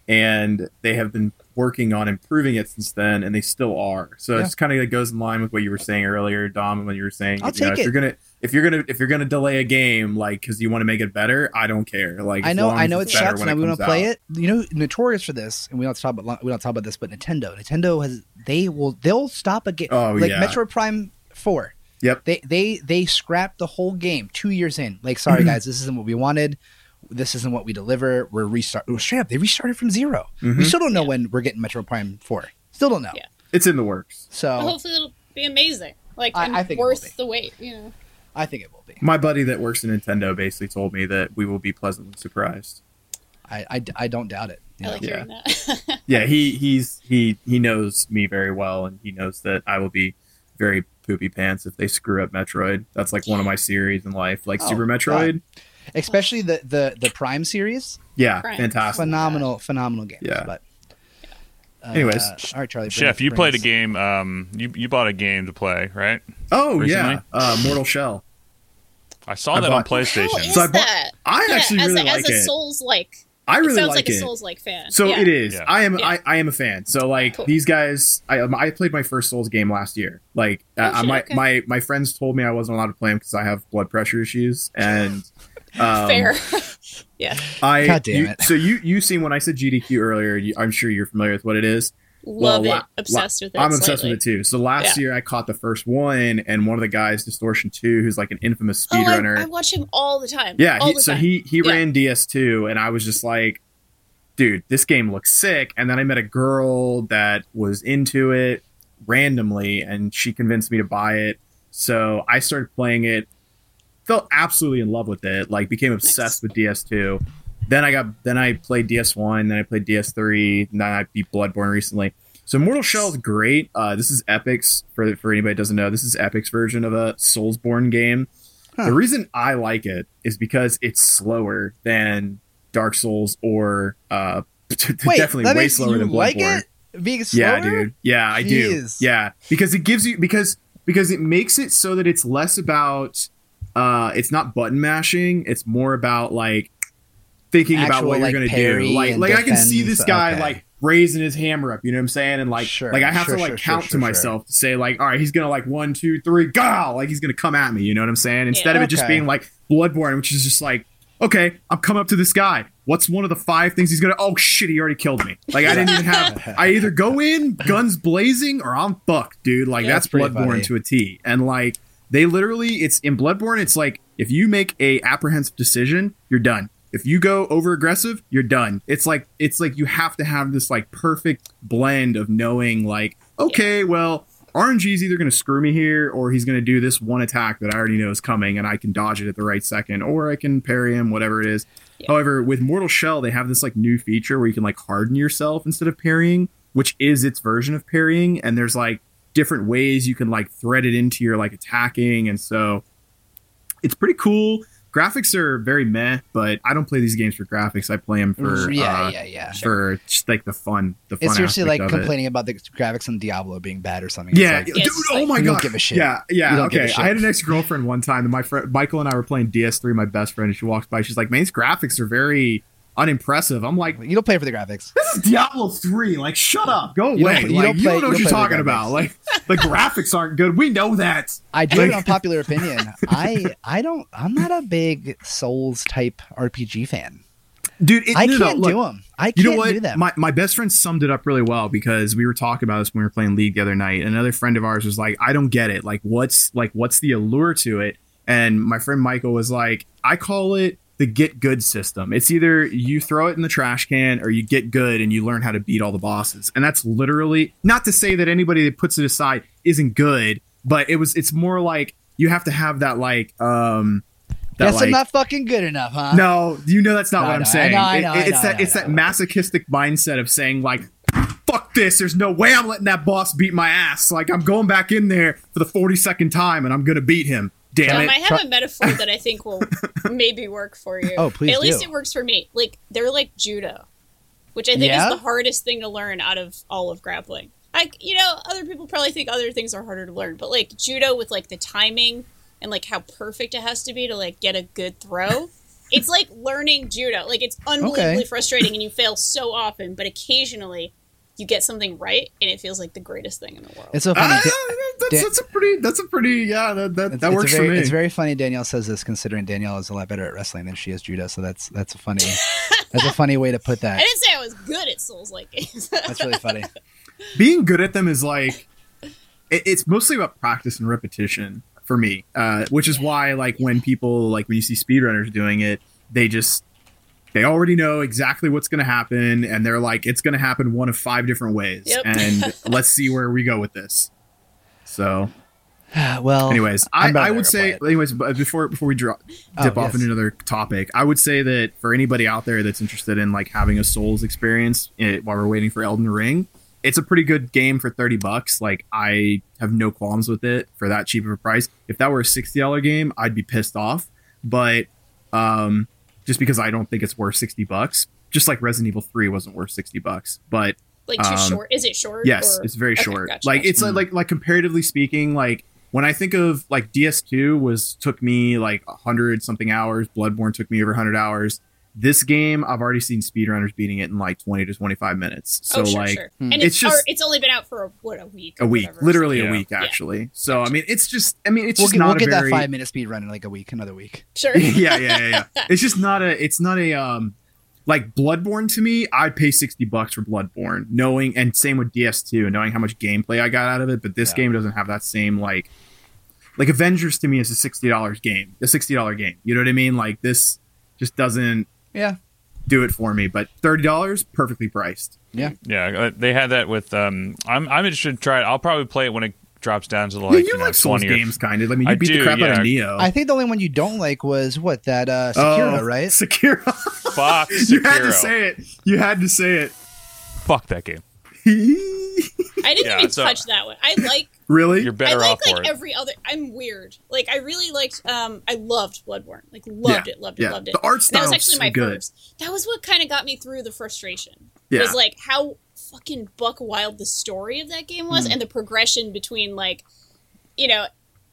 And they have been working on improving it since then, and they still are. So Yeah. it's kind of like goes in line with what you were saying earlier, Dom, when you were saying, I'll you know, take if you're gonna if you're gonna if you're gonna delay a game like because you want to make it better, I don't care. Like I know, I know it it's sucks, and we want to play out. it. You know, notorious for this, and we don't talk about we don't talk about this, but Nintendo, Nintendo has they will they'll stop a game Oh, like yeah. Metroid Prime Four. Yep. They they they scrapped the whole game two years in. Like, sorry guys, this isn't what we wanted. This isn't what we deliver. We're restart. oh, Straight up, they restarted from 0 We Mhm. still don't know when we're getting Metroid Prime Four. Still don't know. Yeah. It's in the works. So But hopefully it'll be amazing. Like I- I think it will worth be. the wait. You know. I think it will be. My buddy that works in Nintendo basically told me that we will be pleasantly surprised. I I, I don't doubt it. you I know. like Yeah. hearing that. Yeah, he he's he he knows me very well, and he knows that I will be very poopy pants if they screw up Metroid. That's like one of my series in life, like Oh, Super Metroid. Especially the the the Prime series. Yeah, Right. fantastic. phenomenal, phenomenal games. Yeah. But uh, Anyways. all right, Charlie. Chef, bring- you bring played a game. Um, you you bought a game to play, right? Oh Recently? yeah, uh, Mortal Shell. I saw I that on bought- How PlayStation. is So I bought- that? I Yeah, actually as really a, like as a it. Souls like. I it really sounds like, like, a it. Souls like fan. So yeah. it is. Yeah. I am. Yeah. I, I am a fan. So like Cool. these guys, I I played my first Souls game last year. Like Oh, uh, shit, my okay. my my friends told me I wasn't allowed to play them because I have blood pressure issues and. Um, Fair. yeah. I God damn you- it. so you you seen when I said GDQ earlier? You, I'm sure you're familiar with what it is. Love Well, it. la- Obsessed with it. I'm obsessed with it too. So last Yeah. year I caught the first one, and one of the guys, Distortion Two, who's like an infamous Oh, speedrunner. I, I watch him all the time. yeah, he, the so time. he he Yeah. ran DS2, and I was just like, dude, this game looks sick. And then I met a girl that was into it randomly, and she convinced me to buy it. So I started playing it, felt absolutely in love with it, like became obsessed with DS2. Then I got then I played DS1, then I played DS3, and then I beat Bloodborne recently. So Mortal Shell is great. Uh, this is Epic's for for anybody that doesn't know. This is Epic's version of a Soulsborne game. The reason I like it is because it's slower than Dark Souls or uh, Wait, definitely way slower than like Bloodborne. it being slower. Yeah, dude. Yeah, I do. Yeah, because it gives you because because it makes it so that it's less about uh it's not button mashing, it's more about like thinking about Actual, what you're going to do. Like and like I can see this guy okay. like raising his hammer up, you know what I'm saying? And like Sure, like I have sure, to like sure, sure, count sure, to sure. myself to say like all right, he's going to like one, two, three, go! Like he's going to come at me, you know what I'm saying? Instead of it just being like Bloodborne, which is just like okay, I'm coming up to this guy. What's one of the five things he's gonna? Oh shit, he already killed me. Like I didn't even have. I either go in guns blazing or I'm fucked, dude. Like Yeah, that's that's Bloodborne funny. to a T. And like they literally, it's in Bloodborne. It's like if you make a apprehensive decision, you're done. If you go over aggressive, you're done. It's like it's like you have to have this like perfect blend of knowing like okay, well. RNG is either going to screw me here or he's going to do this one attack that I already know is coming and I can dodge it at the right second or I can parry him, whatever it is. However, with Mortal Shell, they have this like new feature where you can like harden yourself instead of parrying, which is its version of parrying. And there's like different ways you can like thread it into your like attacking. And so it's pretty cool. Graphics are very meh, but I don't play these games for graphics. I play them for yeah, uh, yeah, yeah. for just like the fun. The fun It's seriously aspect like of it. complaining about the graphics on Diablo being bad or something. It's Yeah, like, dude. It's oh like- my god. don't give a shit. Yeah, yeah. don't give a Okay. I had an ex girlfriend one time, and my friend Michael and I were playing DS3. My best friend, and she walks by. She's like, "Man, these graphics are very unimpressive." I'm like, you don't play for the graphics. "This is Diablo 3. Like, shut up. Go You don't- away. you like, don't you don't know you what you're talking about. Like, the graphics aren't good. We know that. I do Like- an unpopular opinion. I I don't. I'm not a big Souls type RPG fan. Dude, it, I no, no, can't look, do them. I You can't know what? do them. My my best friend summed it up really well because we were talking about this when we were playing League the other night. Another friend of ours was like, "I don't get it. Like, what's like what's the allure to it?" And my friend Michael was like, "I call it the get good system. It's either you throw it in the trash can or you get good and you learn how to beat all the bosses. And that's literally not to say that anybody that puts it aside isn't good, but it was it's more like you have to have that like um that Guess like I'm not fucking good enough, huh? no, you know that's not No, what I'm I saying. know, I know, it- I it's know, that it's that masochistic mindset of saying like, "Fuck this! There's no way I'm letting that boss beat my ass. Like I'm going back in there for the 42nd time and I'm gonna beat him. Damn Um, it!" I have a metaphor that I think will maybe work for you. Oh, please At least it works for me. Like they're like judo, which I think Yeah? is the hardest thing to learn out of all of grappling. Like you know, other people probably think other things are harder to learn, but like judo with like the timing and like how perfect it has to be to like get a good throw. it's like learning judo. Like it's unbelievably Okay. frustrating and you fail so often, but occasionally you get something right and it feels like the greatest thing in the world. It's so funny. Da- that's, Da- that's a pretty. That's a pretty. Yeah, that that, that works very, for me. It's very funny. Danielle says this, considering Danielle is a lot better at wrestling than she is judo. So that's that's a funny. that's a funny way to put that. I didn't say I was good at Souls like games. That's really funny. Being good at them is like, it, it's mostly about practice and repetition for me. Uh, which is why, like, when people like when you see speedrunners doing it, they just they already know exactly what's going to happen and they're like it's going to happen one of five different ways Yep. and let's see where we go with this so well, anyways i, I'm better I at would say but- anyways but before before we drop Oh, dip off yes. into another topic i would say that for anybody out there that's interested in like having a souls experience eh, while we're waiting for elden ring it's a pretty good game for 30 bucks like i have no qualms with it for that cheap of a price if that were a $60 game i'd be pissed off but um just because i don't think it's worth 60 bucks just like resident evil 3 wasn't worth 60 bucks but like too Um, short. Is it short? Yes, or- it's very Okay, short. gotcha, like gotcha. it's like, like like comparatively speaking, like when I think of like DS2 was took me like hundred something hours. Bloodborne took me over hundred hours. This game, I've already seen speedrunners beating it in like twenty to twenty five minutes. So oh, sure, like sure. hmm. And It's it's just- or it's only been out for a, what a week. a week, whatever, literally Yeah. a week Yeah. actually. So I mean, it's just I mean, it's we'll just get, not we'll a get very that five minute speed run in like a week, another week. Sure. yeah, yeah, yeah, yeah. It's just not a. It's not a. Um, like Bloodborne to me, I'd pay sixty bucks for Bloodborne, knowing, and same with DS2, knowing how much gameplay I got out of it. But this Yeah. game doesn't have that same like, like Avengers to me is a sixty dollars game, a sixty dollar game. You know what I mean? Like this just doesn't. Yeah. do it for me. But thirty dollars, perfectly priced. Yeah. Yeah, uh, they had that with. Um, I'm I'm interested to try it. I'll probably play it when it drops down to like yeah, you, you know like Souls twenty or games, kind of. I mean, you I beat do, the crap out of Nioh. I think the only one you don't like was what that uh, Sekiro, Oh, right? Sekiro. fuck you had to say it. You had to say it. Fuck that game. I didn't Yeah, even so- touch that one. I like really? You're I better like off for like it. every other. I'm weird. Like I really liked. Um, I loved Bloodborne. Like loved Yeah, it, loved it, yeah. loved it. The art And that was actually my good. first. That was what kind of got me through the frustration. Yeah. Was like how fucking buck wild the story of that game was, Hmm. and the progression between like, you know.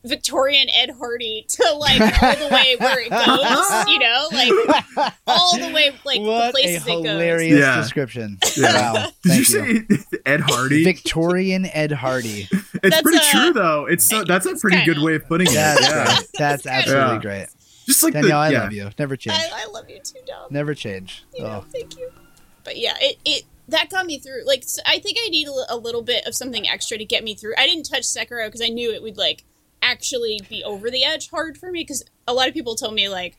Victorian Ed Hardy to like all the way where it goes, you know, like all the way like what the a places it goes. hilarious Yeah. description. Yeah. Wow. Did Thank you say Ed Hardy? Victorian Ed Hardy. it's That's pretty a- true though. It's so, that's a pretty good kinda- way of putting it. That's yeah. great. That's absolutely Yeah. great. Just like Danielle, I the yeah. love you. Never change. I, I love you too, Dom. Never change. you know, Oh. thank you. But yeah, it, it that got me through. Like, I think I need a, a little bit of something extra to get me through. I didn't touch Sekiro because I knew it would like actually be over the edge hard for me. Because a lot of people told me like,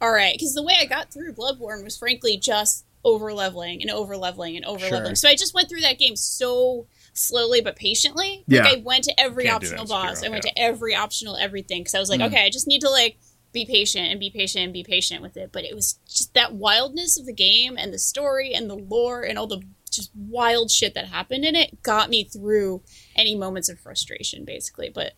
all right, because the way I got through Bloodborne was frankly just over leveling and over leveling and over leveling. Sure. So I just went through that game so slowly but patiently. Yeah. Like I went to every Can't optional boss. I went yeah. to every optional everything because I was like, okay, I just need to like be patient and be patient and be patient with it. But it was just that wildness of the game and the story and the lore and all the just wild shit that happened in it got me through any moments of frustration, basically. But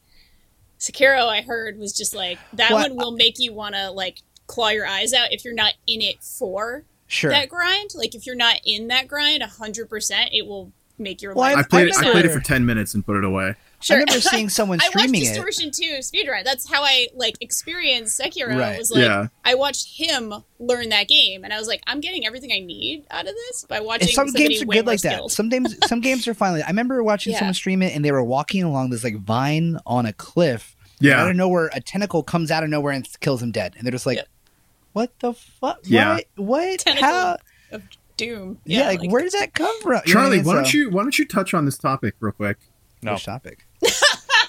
Sekiro, I heard, was just like that Well, one will make you want to like claw your eyes out if you're not in it for Sure. that grind. Like if you're not in that grind hundred percent, it will make your Well, life. I played it. I I played it for ten minutes and put it away. Sure. I remember seeing someone streaming I watched streaming it. Distortion 2 speedrun. That's how I like experienced Sekiro. Right. Was like Yeah. I watched him learn that game, and I was like, I'm getting everything I need out of this by watching. And some games are way good more like that. Some games, some games are fine. Like, I remember watching Yeah. someone stream it, and they were walking along this like vine on a cliff. Yeah. Out of nowhere, a tentacle comes out of nowhere and kills him dead, and they're just like, Yep. "What the fuck? Yeah. What? What? Tentacle. How? of Doom. Yeah, like, where did that come from?" You know I Charlie, mean? why don't you why don't you touch on this topic real quick No. Which topic?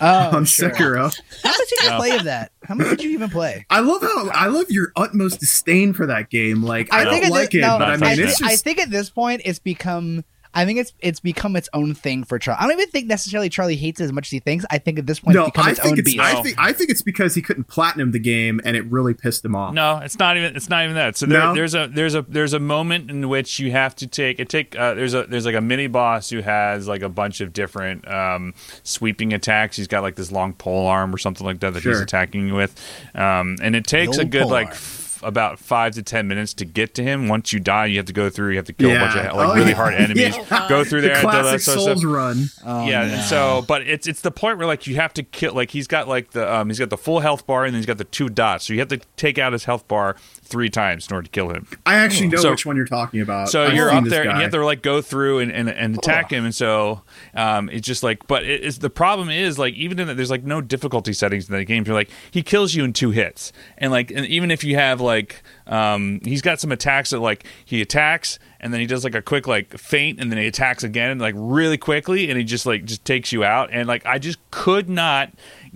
Oh, on sure. Sekiro? How much did you No. play of that? How much did you even play? I love how I love your utmost disdain for that game. Like I, think don't like thi- it, no, but I mean, I, touching it's thi- I think at this point it's become. I think it's it's become its own thing for Charlie. I don't even think necessarily Charlie hates it as much as he thinks. I think at this point no. it's become I its think own it's beast. I think I think it's because he couldn't platinum the game and it really pissed him off. No, it's not even. It's not even that. So there, No? there's a there's a there's a moment in which you have to take it. Take uh, there's a there's like a mini boss who has like a bunch of different um, sweeping attacks. He's got like this long pole arm or something like that that he's attacking you with, um, and it takes a good like. arm. F- About five to ten minutes to get to him. Once you die, you have to go through. You have to kill a bunch of like Oh, really yeah. hard enemies. Yeah. Go through there, do that classic Souls stuff. run. Oh, yeah, no. and so but it's it's the point where like you have to kill like he's got like the um he's got the full health bar and then he's got the two dots. So you have to take out his health bar three times in order to kill him. I actually know So- which one you're talking about. So I've you're up this there and you have to like go through and, and, and attack him and so um it's just like but it, it's the problem is like even in the, there's like no difficulty settings in the game. You're like he kills you in two hits. And like and even if you have like um he's got some attacks that like he attacks and then he does like a quick like feint and then he attacks again like really quickly and he just like just takes you out and like I just could not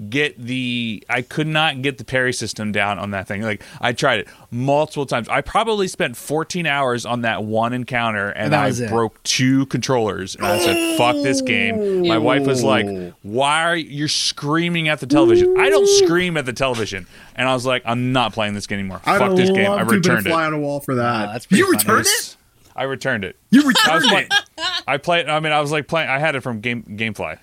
get the I could not get the parry system down on that thing. Like I tried it multiple times. I probably spent 14 hours on that one encounter and, And I it. broke two controllers and I said fuck this game. My wife was like, "Why are you you're screaming at the television?" I don't scream at the television. And I was like, "I'm not playing this game anymore. I'd fuck this game. I to have been returned a fly on a wall for that. Wow, that's pretty you funny. returned it. I returned it. You I returned was playing, it. I played I mean I was like playing I had it from Game Gamefly.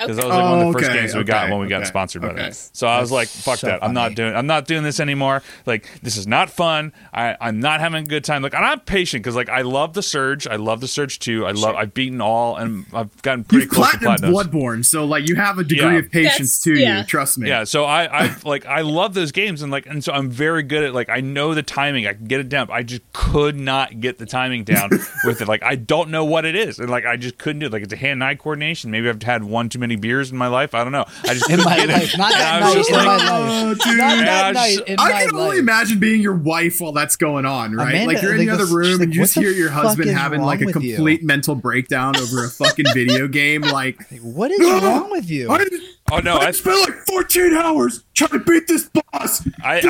Because Okay. that was like one of the Oh, first okay, games we got when we got okay, sponsored by them. So I was like, "Fuck so that! I'm not doing. I'm not doing this anymore. Like this is not fun. I, I'm not having a good time. Like and I'm patient because like I love the Surge. I love the Surge too. I love. I've beaten all and I've gotten pretty You've close to platinum platinum. Bloodborne, so like you have a degree Yeah. of patience That's- to yeah. you. Trust me. Yeah, so I, I like I love those games and like and so I'm very good at like I know the timing. I can get it down. I just could not get the timing down with it. Like I don't know what it is. And like I just couldn't do it. Like it's a hand eye coordination. Maybe I've had one too many beers in my life. I don't know. I just in my get life, it. not And that I night. In like, my Oh, life, dude. not I that night. In I my can only imagine being your wife while that's going on, right? Amanda, like you're in like, the other room like, and you just hear your husband having like a wrong with you?" complete mental breakdown over a fucking video game. Like, What is wrong with you? I, Oh no, I, I spent like 14 hours trying to beat this boss. I, I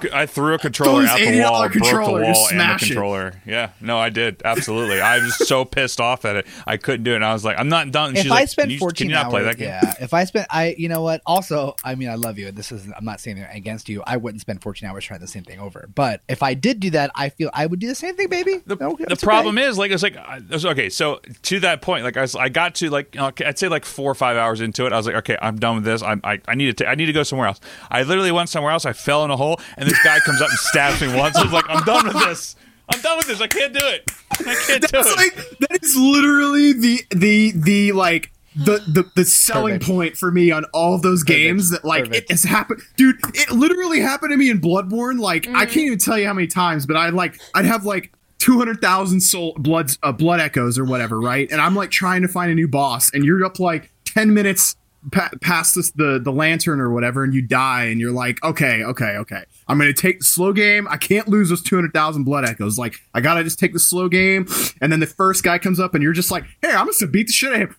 threw a, I threw a controller this out the $80 wall, broke the controller, just wall and the smash it. controller. Yeah, no, I did absolutely. I was so pissed off at it. I couldn't do it. And I was like, I'm not done. And if she's I like, spent can you, 14 can you not hours, play that game? yeah. If I spent, I, you know what? Also, I mean, I love you, and this is, I'm not saying that against you. I wouldn't spend 14 hours trying the same thing over. But if I did do that, I feel I would do the same thing, baby. The, No, the problem okay. is, like, it's like, I- it was- okay, so to that point, like, I, was, I got to like, you know, I'd say like four or five hours into it, I was like, okay, I'm done with this. I, I, I need to, I need to go somewhere else. I literally went somewhere else. I fell in a hole, and this guy comes up and stabs me once. I was like, I'm done with this. I'm done with this. I can't do it. I can't do That's it. like that is literally the the the like the the, the selling Perfect. point for me on all of those games that like Perfect. it has happened dude it literally happened to me in bloodborne like i can't even tell you how many times but i like i'd have like 200,000 soul bloods uh, blood echoes or whatever right and i'm like trying to find a new boss and you're up like 10 minutes pa- past this the the lantern or whatever and you die and you're like okay okay okay i'm gonna take the slow game i can't lose those 200000 blood echoes like i gotta just take the slow game and then the first guy comes up and you're just like hey i'm gonna beat the shit out of him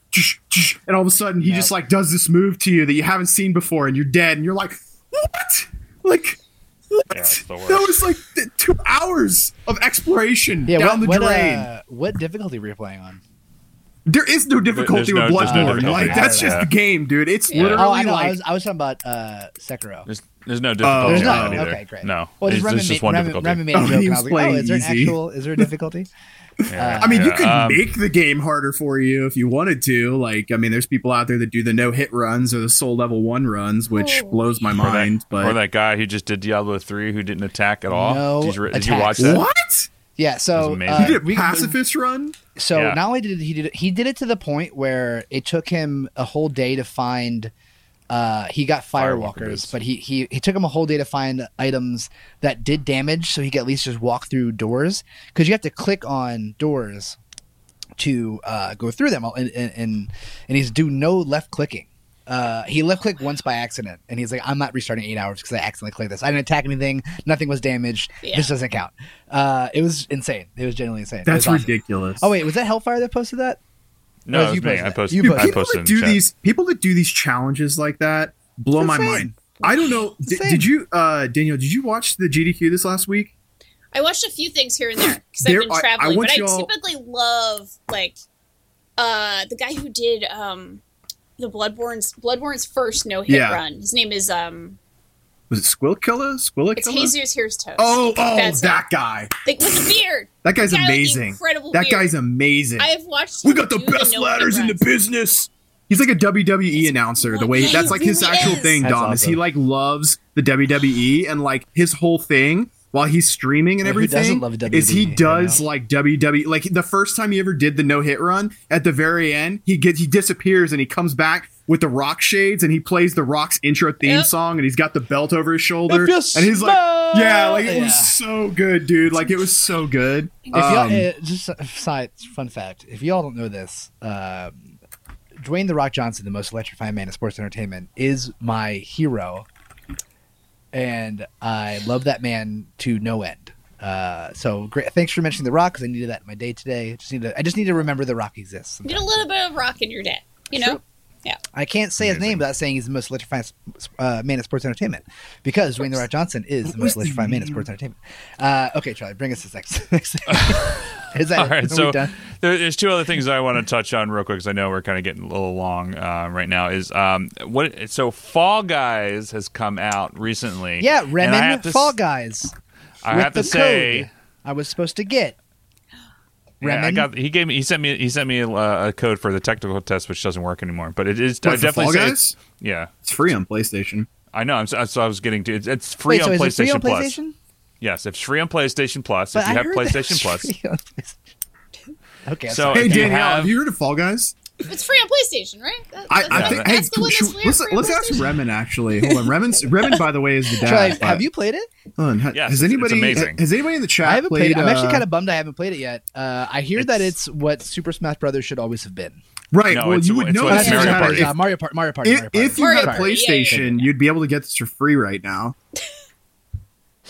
and all of a sudden he just like does this move to you that you haven't seen before and you're dead and you're like what like what? Yeah, it's the worst. that was like two hours of exploration Yeah, down what, the what, drain. uh, what difficulty were you playing on? There is no difficulty no- with there's no Bloodborne. difficulty. like that's just the game, dude. It's Yeah. literally Oh, I know. like I was, I was talking about uh, Sekiro. There's, there's no difficulty. There's in not? that either. Okay, great. No, Well, it's, just Remy just made, one Remy, difficulty. Remy made a Oh, joke, he I was was like, "Oh, is there an easy. actual? Is there a difficulty?" Yeah. I mean, you could um, make the game harder for you if you wanted to. Like, I mean, there's people out there that do the no hit runs or the soul level one runs, which Oh. blows my or mind. that, but or that guy who just did Diablo three who didn't attack at all. No did, you, did you watch that? what? Yeah. So uh, He did a we- pacifist run? So Yeah. not only did he did it, he did it to the point where it took him a whole day to find. Uh, he got firewalkers, boots. but he, he he took him a whole day to find items that did damage, so he could at least just walk through doors. Because you have to click on doors to uh, go through them, and and and, and he's do no left clicking. Uh, he left clicked once by accident, and he's like, "I'm not restarting eight hours because I accidentally clicked this. I didn't attack anything. Nothing was damaged. Yeah. This doesn't count." Uh, it was insane. It was genuinely insane. That's was awesome. ridiculous. Oh wait, was that Hellfire that posted that? No, it was you me. posted I posted. You posted I people posted that in do chat. these people that do these challenges like that blow It's my insane. mind. I don't know. Did, did you, uh, Daniel? Did you watch the GDQ this last week? I watched a few things here and there because I've There- been I- I traveling, want but I y'all- typically love like uh the guy who did um the Bloodborne's Bloodborne's first no hit Yeah. run. His name is um Was it Squillakilla? Squillakilla? it's Jesus Here's Toast. Oh, oh, That's that guy. Like, with the beard. That guy's guy amazing. incredible That beard. guy's amazing. I have watched. we got the do best no-hit ladders in the business. He's like a WWE announcer. The way Yeah, that's he like his really actual is. thing, That's Dom. Is he like loves the WWE and like his whole thing while he's streaming and Yeah, everything doesn't love is he WWE, you does know? like WWE. Like the first time he ever did the no hit run, at the very end, he gets he disappears and he comes back with the rock shades and he plays the rock's intro theme Yep. song and he's got the belt over his shoulder and he's like smell- yeah like it Yeah. was so good dude like it was so good If y'all, Um, uh, just a side fun fact, if y'all don't know this, uh, Dwayne the Rock Johnson, the most electrifying man in sports entertainment, is my hero, and I love that man to no end. Uh, so great! Thanks for mentioning the Rock because I needed that in my day today. I just need to. I just need to remember the Rock exists. Get a little bit of rock in your day, you know. True. I can't say his name without saying he's the most electrifying uh, man in sports entertainment because Dwayne the Rock Johnson is the most electrifying man in sports entertainment. Uh, okay, Charlie, bring us this next. next is that All right, so there, there's two other things I want to touch on real quick because I know we're kind of getting a little long uh, right now. Is um what? So Fall Guys has come out recently. Yeah, and I Remen have to Fall Guys. I with have to the say, code I was supposed to get. Yeah, I Remen? got. He gave me. He sent me. He sent me a, a code for the technical test, which doesn't work anymore. But it is. What, for definitely Fall say Guys? it's- Yeah, it's free on PlayStation I know. I'm so, so I was getting to. It's, it's free Wait, on so PlayStation it free on Plus. PlayStation? Yes, it's free on PlayStation Plus. But if you I have heard PlayStation it's Plus, free on PlayStation. Okay, I'm So- sorry. hey if you Danielle have- have you heard of Fall Guys It's free on PlayStation, right? That- I, that's- I think that- hey that's the one that's free- let's, free on let's ask PlayStation. Remen actually hold on Remen's Remen by the way is the dad Charlie, have you played it? hold on, ha- Yes, has it's- it's anybody amazing. has anybody in the chat I haven't played, it. I'm actually uh, kind of bummed I haven't played it yet. Uh, I hear that It's- it's what Super Smash Brothers should always have been. right No, well it's- you would it's know what this it's if you Mario had- Party. if- Mario Party. Mario Party. if, Mario Party. if you Mario had a Party, yeah, yeah, yeah. PlayStation, you'd be able to get this for free right now.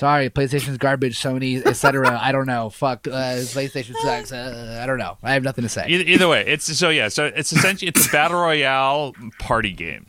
Sorry, PlayStation's garbage. Sony, etc. I don't know. Fuck. Uh, PlayStation sucks. Uh, I don't know. I have nothing to say. Either, either way, it's so yeah. So it's essentially it's a battle royale party game.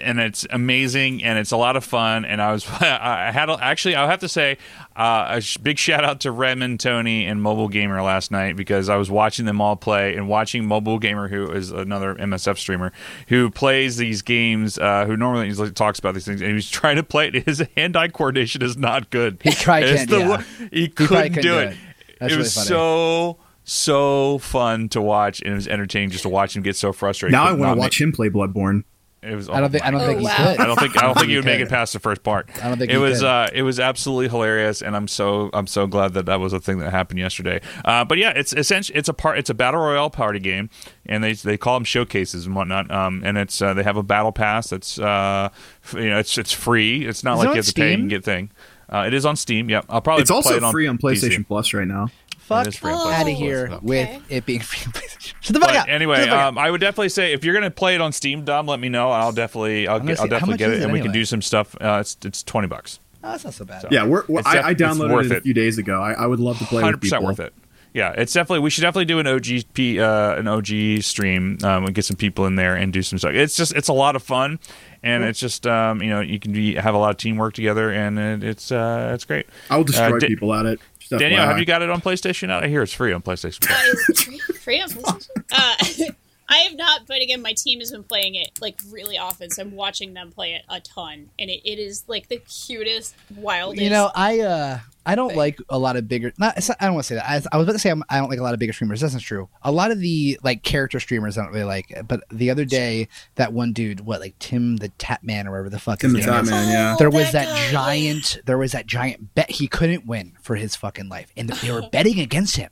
And it's amazing and it's a lot of fun. And I was I had actually I'll have to say uh, a sh- big shout out to Redmond, Tony, and Mobile Gamer last night because I was watching them all play and watching Mobile Gamer, who is another MSF streamer who plays these games, uh, who normally talks about these things, and he was trying to play it. His hand-eye coordination is not good. He tried It's yeah. wo- He couldn't couldn't do do it. it. That's it really was funny. so so fun to watch, and it was entertaining just to watch him get so frustrated. now I want not to make- watch him play Bloodborne. It was. I don't think I don't Oh, think he could. I don't think I don't think he he would make it past the first part. I don't think it he was. could. Uh, it was absolutely hilarious, and I'm so I'm so glad that that was a thing that happened yesterday. Uh, but yeah, it's essentially it's a part it's a battle royale party game, and they they call them showcases and whatnot. Um, and it's uh, they have a battle pass that's uh, you know it's it's free. It's not Is like on you have to pay Steam? and get thing. Uh, it is on Steam. Yep, I'll probably It's play also it on free on PC. PlayStation Plus right now. Fuck It is free on out of here Plus, so. with it being free. on Shut the fuck But up. anyway, Shut the fuck up. um, I would definitely say if you're gonna play it on Steam, Dom, let me know. I'll definitely, I'll, gonna get, I'll definitely get is it, it and we can do some stuff. Uh, it's it's twenty bucks. Oh, that's not so bad. Yeah, we're, we're- It's I, I downloaded worth it a it. few days ago. I, I would love to play Hundred percent worth it. Yeah, it's definitely. We should definitely do an OGP, uh, an OG stream, um, and get some people in there and do some stuff. It's just, it's a lot of fun, and it's just, um, you know, you can be, have a lot of teamwork together, and it, it's, uh, it's great. I will destroy Uh, Da- people at it. Just Danielle, have you got it on PlayStation? I hear it's free on PlayStation. Uh, is free, free on PlayStation? Uh, I have not, but again, my team has been playing it like really often, so I'm watching them play it a ton, and it, it is like the cutest, wildest. You know, I uh, I don't thing. like a lot of bigger. Not, not- I don't want to say that. I, I was about to say I'm, I don't like a lot of bigger streamers. That's not true. A lot of the like character streamers I don't really like. But the other day, that one dude, what like Tim the Tatman or whatever the fuck Tim his the name is, Tatman, yeah. Oh, there was that that, giant there was that giant bet he couldn't win for his fucking life and they were betting against him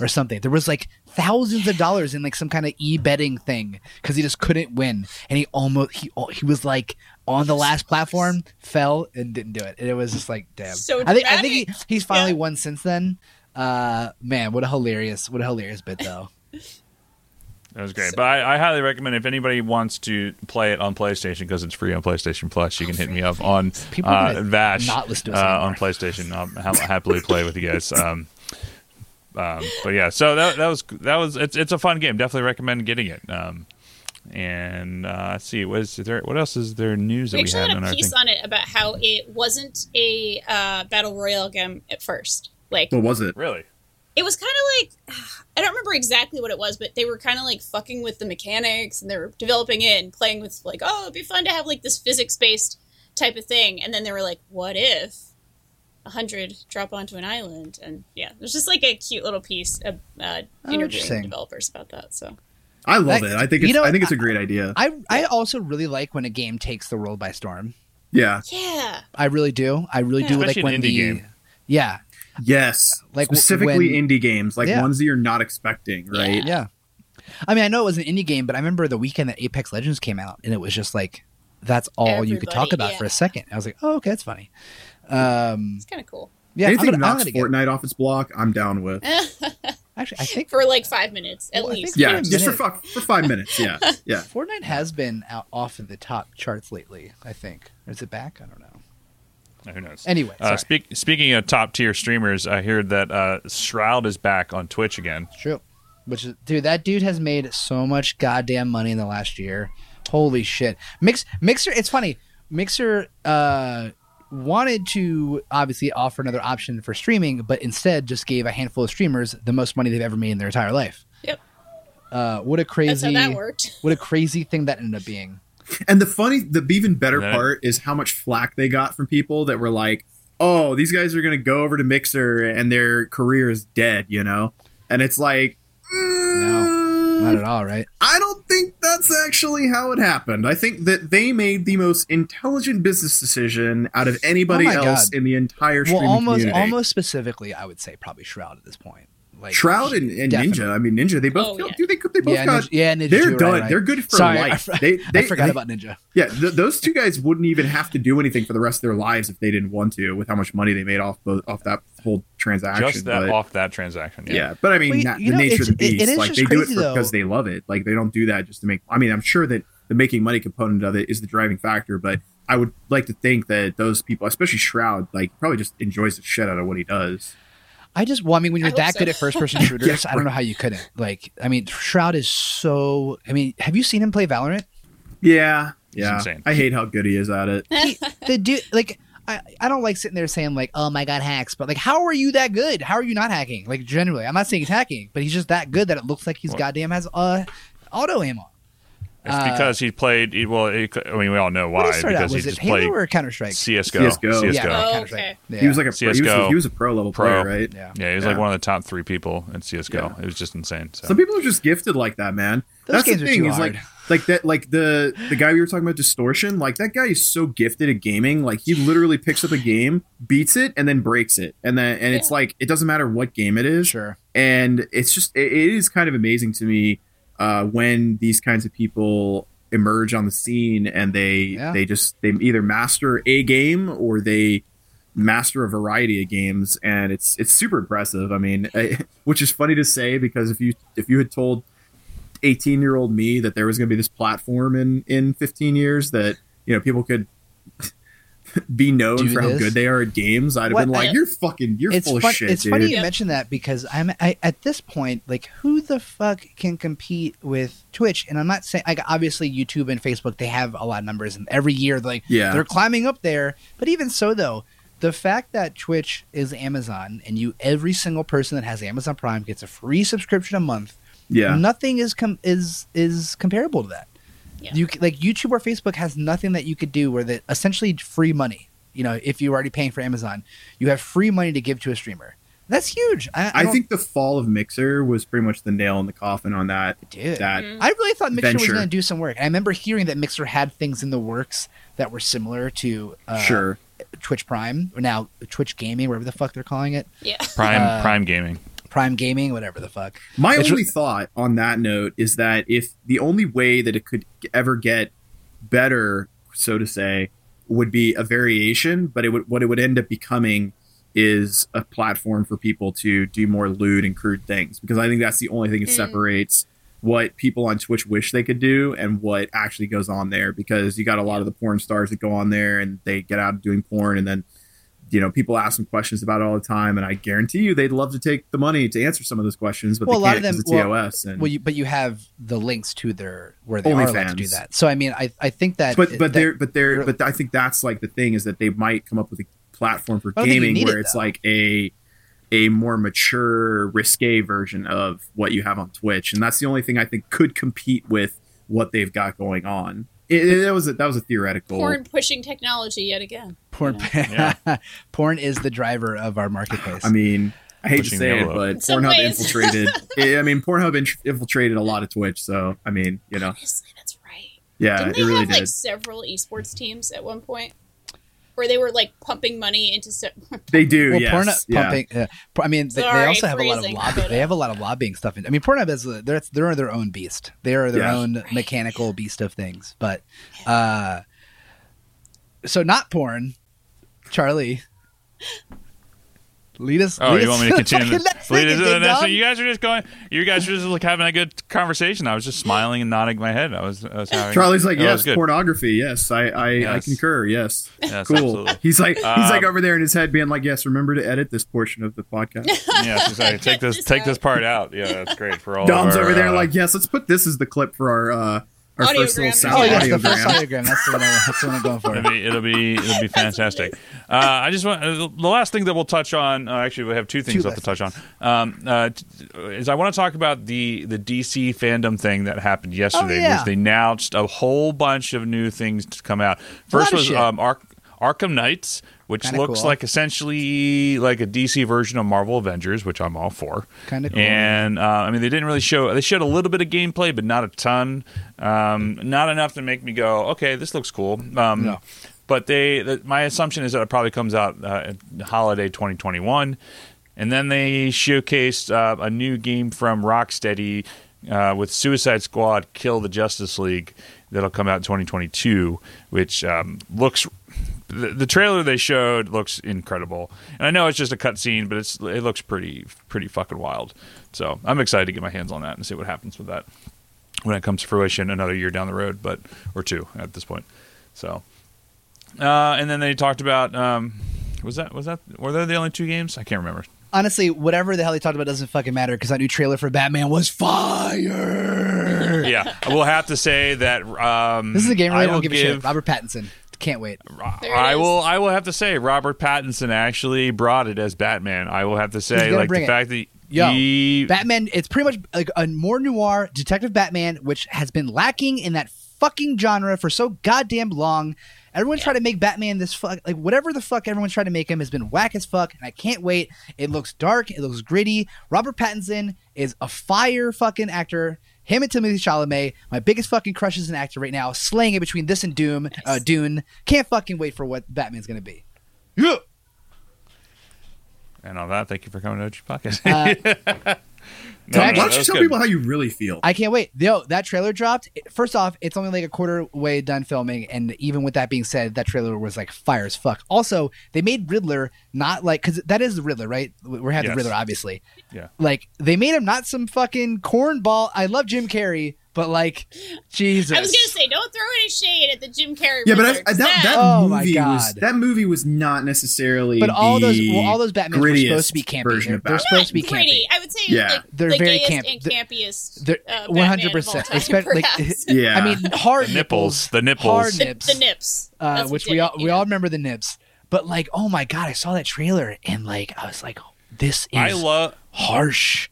or something there was like thousands of dollars in like some kind of e-betting thing because he just couldn't win and he almost he he was like on the last platform fell and didn't do it and it was just like damn So i think i think he, he's finally Yeah. won since then uh man what a hilarious what a hilarious bit though That was great. But I, I highly recommend if anybody wants to play it on PlayStation because it's free on PlayStation Plus, you can hit me up on uh, Vash not listen to uh, on PlayStation. I'll ha- happily play with you guys. Um, um, but yeah, so that, that was that was it's it's a fun game. Definitely recommend getting it. Um, and uh, let's see, what is there? What else is there news that we we actually had had a our piece on it about how it wasn't a uh, battle royale game at first. Like What was it? Really? it was kind of like I don't remember exactly what it was, but they were kind of like fucking with the mechanics and they were developing it and playing with like, oh, it'd be fun to have like this physics based type of thing. And then they were like, what if a hundred drop onto an island? And yeah, there's just like a cute little piece of uh, Oh, interviewing developers about that. So I love That- it. I think you it's, know, I think it's a great idea. i i also really like when a game takes the world by storm yeah. yeah, i really do i really do Especially like when indie the game. yeah Yes. Like, specifically when- indie games, like Yeah. ones that you're not expecting, right? Yeah. I mean, I know it was an indie game, but I remember the weekend that Apex Legends came out, and it was just like that's all you could talk about yeah. for a second. I was like, oh, okay, that's funny. Um, it's kind of cool yeah, I'm Anything gonna, I'm knocks. Fortnite off its block, I'm down with. Actually, I think for like five minutes at Well, least. Yeah, a just for fuck for five minutes. Yeah, yeah. Fortnite has been out off of the top charts lately. I think. Or is it back? I don't know. Who knows? Anyway, uh, speak, speaking of top tier streamers, I heard that uh, Shroud is back on Twitch again. True. Which is, dude, that dude has made so much goddamn money in the last year. Holy shit. Mix Mixer. It's funny. Mixer uh, wanted to obviously offer another option for streaming, but instead just gave a handful of streamers the most money they've ever made in their entire life. Yep. Uh, what a That's crazy, how that worked. what a crazy thing that ended up being. And the funny, the even better That- part is how much flack they got from people that were like, "Oh, these guys are gonna go over to Mixer and their career is dead," you know. And it's like, No, not at all, right? I don't think that's actually how it happened. I think that they made the most intelligent business decision out of anybody Oh else God. in the entire Well, streaming almost, community. almost specifically, I would say probably Shroud at this point. Like Shroud and, and. Ninja. I mean, Ninja. They both. Oh, killed- yeah. Dude, they, they both Yeah, got. Ninja, yeah, Ninja they're too, done. right. They're good for Sorry, life. I, fr- they, they, I forgot they- about Ninja. Yeah, th- those two guys wouldn't even have to do anything for the rest of their lives if they didn't want to, with how much money they made off the, off that whole transaction. Just that but, off that transaction. Yeah. yeah. but I mean, Well, you- not- you the know, nature of the it's- it- it beast like they do it for, because they love it. Like they don't do that just to make. I mean, I'm sure that the making money component of it is the driving factor, but I would like to think that those people, especially Shroud, like probably just enjoys the shit out of what he does. I just, well, I mean, when you're that so. good at first person shooters, I don't know how you couldn't. Like, I mean, Shroud is so. I mean, have you seen him play Valorant? Yeah, Yeah. I hate how good he is at it. he, the dude like I, I don't like sitting there saying like oh my god hacks but like how are you that good how are you not hacking like generally i'm not saying he's hacking but he's just that good that it looks like he's Well- goddamn has uh auto aim on It's Uh, because he played. He, well, he, I mean, we all know why he start out because he was it just halo played or counter-strike CS:GO. CS:GO. CS:GO. yeah, Oh, okay. Yeah. He was like a pro, he, was a, he was a pro level Pro. player, right? yeah Yeah, he was Yeah. like one of the top three people in CS:GO. Yeah. It was just insane. So. Some people are just gifted like that, man. Those That's games the are thing. too Is like hard. Like that like the the guy we were talking about distortion. Like that guy is so gifted at gaming. Like he literally picks up a game, beats it, and then breaks it, and then and it's like it doesn't matter what game it is. sure and it's just it, it is kind of amazing to me uh, when these kinds of people emerge on the scene and they Yeah. they just they either master a game or they master a variety of games and it's it's super impressive i mean I, which is funny to say because if you if you had told 18 year old me that there was going to be this platform in in 15 years that you know people could be known Do for how good they are at games i'd have What- been like I- you're fucking you're full fun, of shit it's dude. funny you Yeah. mention that because I'm I, at this point like who the fuck can compete with Twitch and I'm not saying like obviously YouTube and Facebook they have a lot of numbers and every year like Yeah. they're climbing up there but even so though the fact that Twitch is Amazon and you every single person that has Amazon Prime gets a free subscription a month yeah nothing is com- is is comparable to that Yeah. you like YouTube or Facebook has nothing that you could do where that essentially free money you know if you're already paying for Amazon you have free money to give to a streamer that's huge I, I, I think the fall of Mixer was pretty much the nail in the coffin on that. Dude. That Mhm. I really thought Mixer was going to do some work. I remember hearing that Mixer had things in the works that were similar to uh, sure. Twitch Prime, or now Twitch Gaming, whatever the fuck they're calling it, Yeah. Prime uh, Prime Gaming. Prime Gaming, whatever the fuck. My It's only re- thought on that note is that if the only way that it could ever get better, so to say, would be a variation, but it would what it would end up becoming is a platform for people to do more lewd and crude things because I think that's the only thing that Mm. separates what people on Twitch wish they could do and what actually goes on there because you got a lot of the porn stars that go on there and they get out of doing porn and then you know people ask them questions about it all the time and I guarantee you they'd love to take the money to answer some of those questions but Well, they a lot can't of them- well- EOS and Well, you, but you have the links to their where they are allowed to do that. So I mean, I I think that but but that- they're but they're but I think that's like the thing is that they might come up with a platform for I don't think you gaming where it, it's like a a more mature risque version of what you have on Twitch and that's the only thing I think could compete with what they've got going on. It, it- that was a, that was a theoretical. Porn pushing technology yet again. porn. Yeah. porn is the driver of our marketplace. I mean, I hate Pushing to say it, envelope. but In Pornhub ways. infiltrated. I mean, Pornhub in- infiltrated a lot of Twitch. So I mean, you know, Honestly, that's right. yeah, Didn't it really have did. like several esports teams at one point? Where they were like pumping money into se- they do. well, yes, Pornhub yeah. pumping. Yeah. I mean, they, they also have a lot of phrasing, lobby. They have a lot of lobbying stuff. In, I mean, Pornhub is a, they're they're their own beast. They are their Yeah. own mechanical beast of things. But uh, so not porn. Charlie, lead us. Oh, lead you us want me to continue? fucking the- next Lead us to the next dong. You guys are just going. You guys are just like having a good conversation. I was just smiling and nodding my head. I was. I was having. Charlie's like, that was yes, good. pornography. Yes, I, I, I concur. Yes, Yes, cool. absolutely. He's like, he's Um, like over there in his head, being like, yes, remember to edit this portion of the podcast. Yeah, she's like, take this, This take this part out. Yeah, that's great for all. Dom's of our, over there, uh, like, yes, let's put this as the clip for our uh, our first little Audiogram. sound Oh yes, the first audiogram. That's the one. I, that's the one I'm going for. It'll be, it'll be, it'll be fantastic. Uh, I just want uh, the last thing that we'll touch on. Uh, actually, we have two things Two left to touch on. Um, uh, t- is I want to talk about the the DC fandom thing that happened yesterday, Oh, yeah. which they announced a whole bunch of new things to come out. First was um, Ark- Arkham Knights, which Kinda looks cool. like essentially like a DC version of Marvel Avengers, which I'm all for. Kinda cool. And uh, I mean, they didn't really show. They showed a little bit of gameplay, but not a ton. Um, not enough to make me go, okay, this looks cool. Um, No. But they, the, my assumption is that it probably comes out uh, holiday 2021, and then they showcased uh, a new game from Rocksteady uh, with Suicide Squad: Kill the Justice League that'll come out in 2022, which um, looks. The, the trailer they showed looks incredible, and I know it's just a cutscene, but it's it looks pretty pretty fucking wild. So I'm excited to get my hands on that and see what happens with that when it comes to fruition another year down the road, but or two at this point. So, uh, and then they talked about um, was that was that were they the only two games? I can't remember. honestly, whatever the hell they talked about doesn't fucking matter because that new trailer for Batman was fire. yeah, we'll have to say that. Um, This is a game where I I don't will give a shit. Robert Pattinson. Can't wait. I will. I will have to say Robert Pattinson actually brought it as Batman. I will have to say, like the it. fact that Yo, he, Batman, it's pretty much like a more noir detective Batman, which has been lacking in that fucking genre for so goddamn long. Everyone's trying to make Batman this fuck, like whatever the fuck everyone's trying to make him has been whack as fuck, and I can't wait. It looks dark, it looks gritty. Robert Pattinson is a fire fucking actor. Him and Timothée Chalamet, my biggest fucking crush as an actor right now, slaying it between this and Doom, uh, Dune. Can't fucking wait for what Batman's gonna be. Yeah. and all that. Thank you for coming to OG Podcast. Uh, No, no, Why Why don't you was tell good. people how you really feel? I can't wait. Yo, that trailer dropped. First off, it's only like a quarter way done filming, and even with that being said, that trailer was like fire as fuck. Also, they made Riddler not like because that is the Riddler, right? We're having Yes. the Riddler, obviously. Yeah. Like they made him not some fucking cornball. I love Jim Carrey, but like, Jesus. I was gonna say, don't throw any shade at the Jim Carrey. yeah, but Riddler, I, 'cause that that Oh movie was that movie was not necessarily. But all those, well, all those Batman were grittiest supposed to be campy. version They're, they're supposed to be not gritty. campy. I would say Yeah. like They're the very gayest camp- and they're- campiest. They're uh, one hundred Batman of all percent. time, Especially like. Yeah. I mean, hard The nipples, the nipples. hard the, nips. the nips, uh, which we all we all remember the nibs. But like, oh my god, I saw that trailer and like I was like, this is I love. harsh.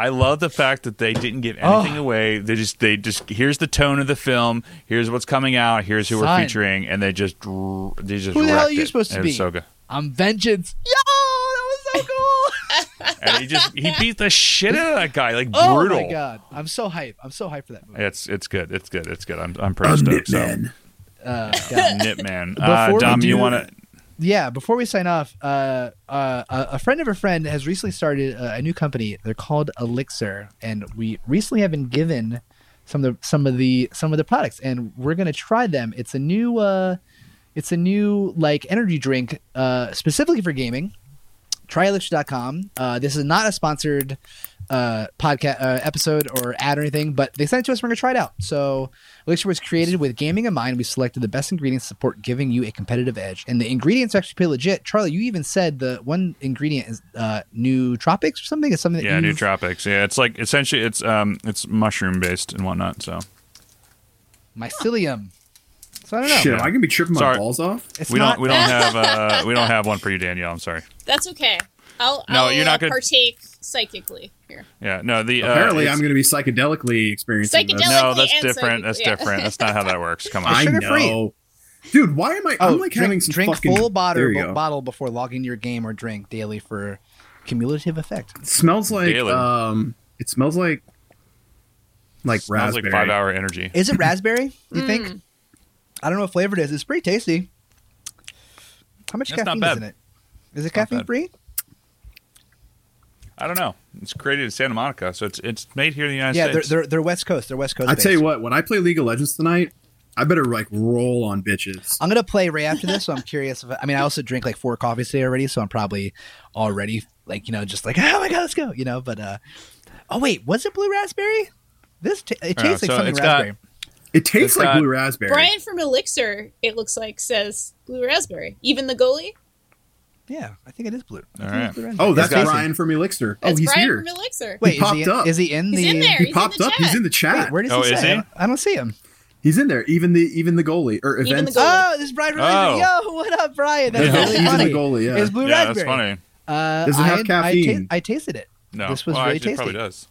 I love the fact that they didn't give anything Oh. away. They just they just here's the tone of the film. Here's what's coming out. Here's who we're featuring, and they just they just Who the hell are you it. supposed to It be? So good. I'm vengeance. Yo, that was so cool. And he just he beat the shit out of that guy like oh brutal. Oh my god, I'm so hype. I'm so hyped for that movie. It's it's good. It's good. It's good. I'm I'm pretty I'm stoked. So. Knitman. Uh, God. Nip man. Uh, Before we Dom, you do- want to? Yeah, before we sign off, uh, uh, a friend of a friend has recently started a, a new company. They're called Elixir, and we recently have been given some of the some of the some of the products, and we're gonna try them. It's a new uh, it's a new like energy drink uh, specifically for gaming. Tryelixir.com. Uh, this is not a sponsored uh, podcast uh, episode or ad or anything, but they sent it to us. We're gonna try it out. So, Elixir was created with gaming in mind. We selected the best ingredients to support giving you a competitive edge, and the ingredients are actually pretty legit. Charlie, you even said the one ingredient is uh, nootropics or something. It's something that Yeah, you've- nootropics. Yeah, it's like essentially it's um it's mushroom based and whatnot. So mycelium. So I don't know. Shit, am I gonna be tripping my Sorry. balls off? It's we not, don't we don't have uh we don't have one for you, Danielle. I'm sorry. That's okay. I'll, No, I'll you're not uh, gonna- partake psychically here. Yeah, no the uh, Apparently, it's- I'm gonna be psychedelically experiencing this. No that's and different. That's yeah. different. That's not how that works. Come on. I sugar-free. know, dude. Why am I? Oh, I'm like drink, having some drink fucking. full bottle, there bottle before logging your game or drink daily for cumulative effect. It smells like Daily. um. It smells like like Smells raspberry. like five hour energy. Is it raspberry? You Mm. think? I don't know what flavor it is. It's pretty tasty. How much That's caffeine is in it? Is it caffeine free? I don't know. It's created in Santa Monica, so it's it's made here in the United States. Yeah, they're, they're they're West Coast. They're West Coast. I tell you what, when I play League of Legends tonight, I better like roll on bitches. I'm gonna play right after this, so I'm curious. If I, I mean, I also drink like four coffees today already, so I'm probably already like you know just like oh my god, let's go, you know. But uh, oh wait, was it blue raspberry? This t- it Uh, tastes like so something it's got- raspberry. It tastes It's like got- blue raspberry. Brian from Elixir, it looks like, says blue raspberry. Even the goalie? Yeah, I think it is blue. I All think right. it's blue. Oh, that's It's tasty. Brian from Elixir. Oh, That's he's Brian here. from Elixir. Wait, He is he, popped in, up. is he in the? He's the? in there. He He's popped in the up. chat. He's in the chat. Wait, where does Oh, he is say? he? I don't, see him. He's in there. Even the even the goalie or Even events. the goalie. Oh, this is Brian from Oh. Elixir. Yo, what up, Brian? That's Yeah. really he's in funny. the goalie. Yeah. It's blue yeah, that's funny. Uh, Does it have I, I, caffeine? ta- I tasted it. No, This was well, very actually, it probably tasty. does.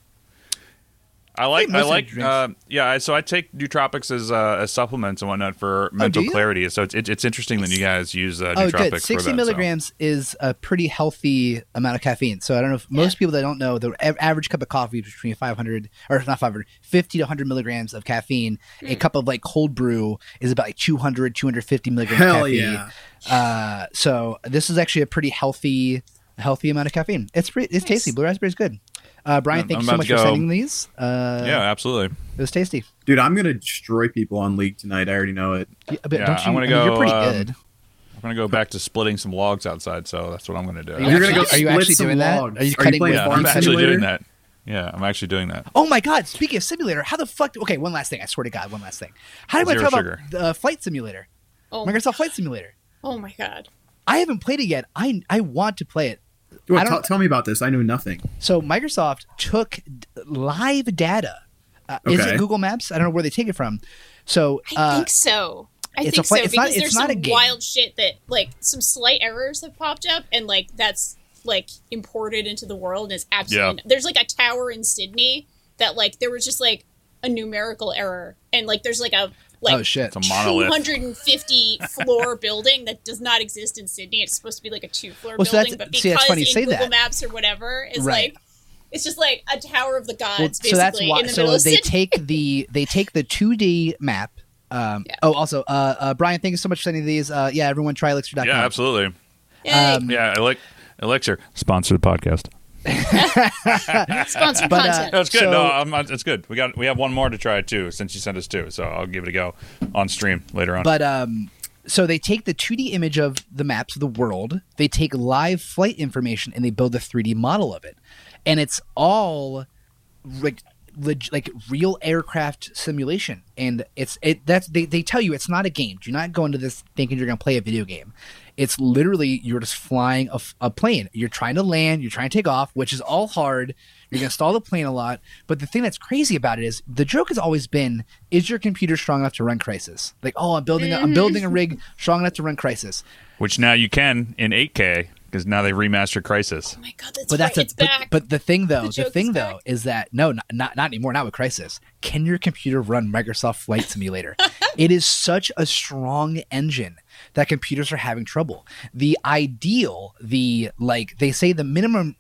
I like most I like uh, yeah. I- So I take nootropics as uh, as supplements and whatnot for mental Oh, clarity. So it's, it's it's interesting that you guys use uh, Oh, nootropics good. for 60 that. so. milligrams is a pretty healthy amount of caffeine. So I don't know if most people that don't know, the average cup of coffee is between 500 or not 500, 50 to 100 milligrams of caffeine. A cup of like cold brew is about like 200, 250 milligrams Hell caffeine. yeah. Uh, so this is actually a pretty healthy, healthy amount of caffeine. It's pretty, it's tasty. Blue raspberry is good. Uh, Brian, thank I'm you so much for sending these. Uh, Yeah, absolutely. it was tasty. Dude, I'm gonna destroy people on League tonight. I already know it. Yeah, but Yeah, don't you, I'm gonna I mean, You're go, pretty um, good. I'm gonna go back to splitting some logs outside. So that's what I'm gonna do. Are you You're gonna actually, go are you split actually some doing that? logs. Are you Are you cutting playing wood? yeah, Farm I'm actually Simulator? doing that. Yeah, I'm actually doing that. Oh my god! Speaking of simulator, how the fuck? Okay, one last thing. I swear to God, one last thing. How do I Zero talk sugar. about uh, Flight Simulator? Oh my, Microsoft Flight Simulator. oh my god. I haven't played it yet. I I want to play it. Well, I don't- tell, tell me about this. I know nothing. So Microsoft took d- live data. Uh, Is it Google Maps? I don't know where they take it from. So I uh, think so. I it's a think so it's not- because it's there's some wild shit that like some slight errors have popped up and like that's like imported into the world and it's absolutely Yeah. there's like a tower in Sydney that like there was just like a numerical error and like there's like a like oh shit. It's 250 floor building that does not exist in Sydney. It's supposed to be like a two floor Well, so building, that's- but see, because that's funny in say Google that. Maps or whatever, it's Right. like it's just like a tower of the gods, Well, basically so that's why. in the So middle of they take the they take the 2D map. Um, Yeah. Oh, also, uh, uh, Brian, thank you so much for sending these. Uh, yeah, everyone try elixir.com. Yeah, absolutely. Yay. um, Yeah, Elix- Elixir sponsor the podcast. Sponsored but, uh, content. No, it's good. So- no, I'm it's good. We got we have one more to try too, since you sent us two. So I'll give it a go on stream later on. But um, so they take the 2D image of the maps of the world, they take live flight information, and they build a 3D model of it, and it's all like leg- like real aircraft simulation and it's it that's they, they tell you it's not a game do not go into this thinking you're going to play a video game it's literally you're just flying a plane you're trying to land you're trying to take off which is all hard you're going to stall the plane a lot but the thing that's crazy about it is the joke has always been is your computer strong enough to run Crysis like oh i'm building a, i'm mm-hmm. building a rig strong enough to run Crysis Which now you can in 8K because now they remastered Crysis. oh my god, that's but right. that's a, it's but, back. but the thing though, The the, thing is though back. is that no, not, not not anymore. Not with Crysis. Can your computer run Microsoft Flight Simulator? it is such a strong engine that computers are having trouble. The ideal, the like they say the minimum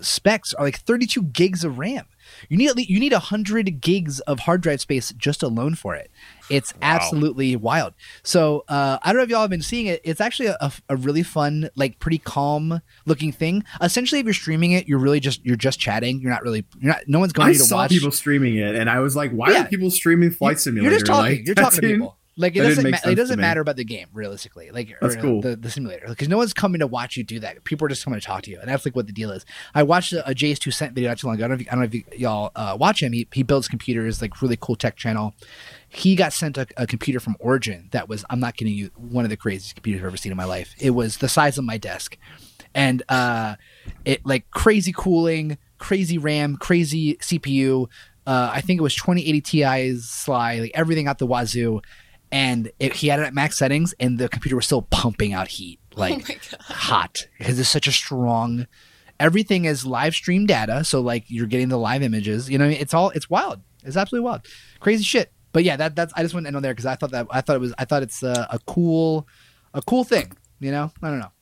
specs are like 32 gigs of RAM. You need at least, you need 100 gigs of hard drive space just alone for it. It's absolutely wild. So uh, I don't know if y'all have been seeing it. It's actually a, a, really fun, like pretty calm looking thing. Essentially, if you're streaming it, you're really just you're just chatting. You're not really you're not. No one's going I to saw watch. people streaming it, and I was like, "Why Yeah. are people streaming Flight Simulator?" You're just talking. Like, you're talking to people. Like it that doesn't. Ma- it doesn't matter about the game realistically. Like That's or, cool. The, the simulator because no one's coming to watch you do that. People are just coming to talk to you, and that's like what the deal is. I watched a, a JayzTwoCents video not too long ago. I don't know if, don't know if y'all uh, watch him. He he builds computers, like really cool tech channel. He got sent a, a computer from Origin that was I'm not kidding you one of the craziest computers I've ever seen in my life. It was the size of my desk, and uh, it like crazy cooling, crazy RAM, crazy CPU. Uh, I think it was 2080 Ti's SLI, like everything out the wazoo. And it, he had it at max settings, and the computer was still pumping out heat, oh like oh hot, because it's such a strong. Everything is live stream data, so like you're getting the live images. You know, it's all it's wild. It's absolutely wild, crazy shit. But yeah, that that's I just want to end on there because I thought that I thought it was I thought it's a, a cool, a cool thing. You know, I don't know.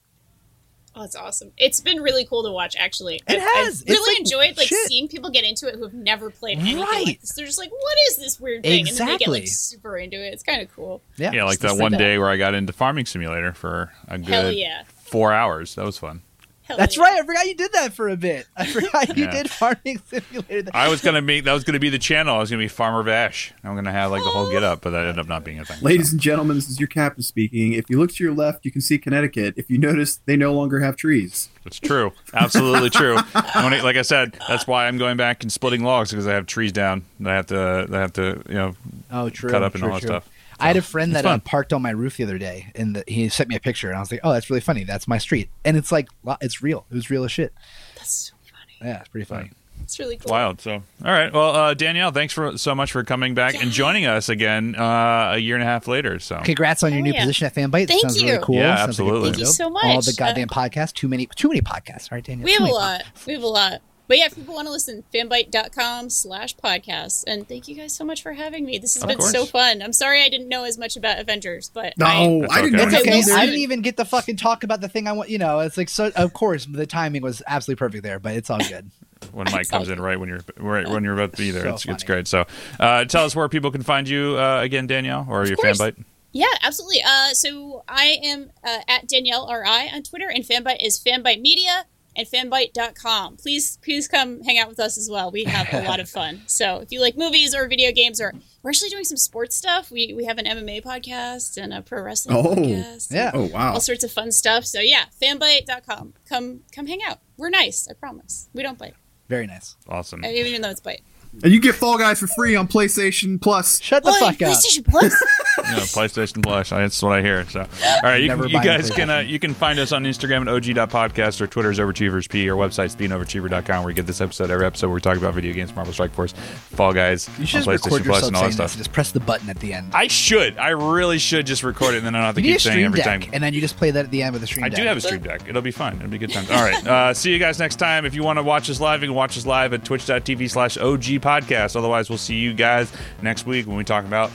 Oh, it's awesome. It's been really cool to watch, actually. It I- I has. It's really like enjoyed like shit. seeing people get into it who have never played anything Right. like this. They're just like, "What is this weird thing?" And then they get like super into it. It's kind of cool. Yeah, Yeah, like that one that. day where I got into Farming Simulator for a good Hell yeah. four hours. That was fun. Hell That's yeah. right. I forgot you did that for a bit. I forgot you Yeah. did farming simulator. I was gonna make that was gonna be the channel. I was gonna be Farmer Vash. I'm gonna have like the whole get up, but that ended up not being a thing. Ladies and gentlemen, this is your captain speaking. If you look to your left, you can see Connecticut. If you notice, they no longer have trees. It's true, absolutely true. And when it- like I said, that's why I'm going back and splitting logs because I have trees down. that I have to, that I have to, you know, Oh, true. cut up and true, all that true. stuff. I had a friend that uh, parked on my roof the other day, and the, he sent me a picture, and I was like, "Oh, that's really funny. That's my street." And it's like, it's real. It was real as shit. That's so funny. Yeah, it's pretty funny. It's really cool. Wild. So, all right. Well, uh, Danielle, thanks for so much for coming back and joining us again uh, a year and a half later. So, Congrats on your Oh, new yeah. position at Fanbyte. Thank Sounds you. really cool. Yeah, Sounds like absolutely. cool Thank you job. so All much. the Uh, goddamn podcasts. Too many. Too many podcasts. Right, Danielle. We have a many lot. We have a lot. But yeah, if people want to listen, fanbyte.com slash podcasts. And thank you guys so much for having me. This has Of been course. so fun. I'm sorry I didn't know as much about Avengers, but No, I, That's I didn't okay. Okay, okay. we'll anything. I didn't even get to fucking talk about the thing I want. You know, it's like so. Of course, the timing was absolutely perfect there, but it's all good. when Mike comes in right when you're right when you're about to be there, So it's, it's great. So, uh, tell us where people can find you uh, again, Danielle, or your fan course. bite. Yeah, absolutely. Uh, so I am uh, at Danielle RI on Twitter, and Fanbyte is Fanbyte Media and fanbyte.com. Please, please come hang out with us as well. We have a lot of fun. So if you like movies or video games, or we're actually doing some sports stuff. We we have an MMA podcast and a pro wrestling Oh. podcast. Yeah. Oh wow! All sorts of fun stuff. So yeah, fanbyte.com. Come come hang out. We're nice, I promise. We don't bite, Very nice. Awesome. Uh, even though it's bite. And you get Fall Guys for free on PlayStation Plus. Shut the Oh, fuck up. PlayStation Plus. you know, PlayStation Plus. That's what I hear. So, all right, you, you guys can uh, you can find us on Instagram at og.podcast or Twitter's overachieversp. Our website's beinoverachiever.com where you get this episode every episode where we talk about video games, Marvel Strike Force, Fall Guys, You should on record PlayStation yourself and all that this. stuff. Just press the button at the end. I should. I really should just record it and then I don't have to you need a keep saying stream every deck, time. and then you just play that at the end with the stream deck. I deck. do have a stream deck. It'll be fun. It'll be good times. All right. Uh, see you guys next time. If you want to watch us live, you can watch us live at twitch.tv slash OG podcast. Otherwise, we'll see you guys next week when we talk about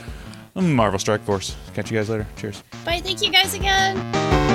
Marvel Strike Force. Catch you guys later. Cheers. Bye. Thank you guys again.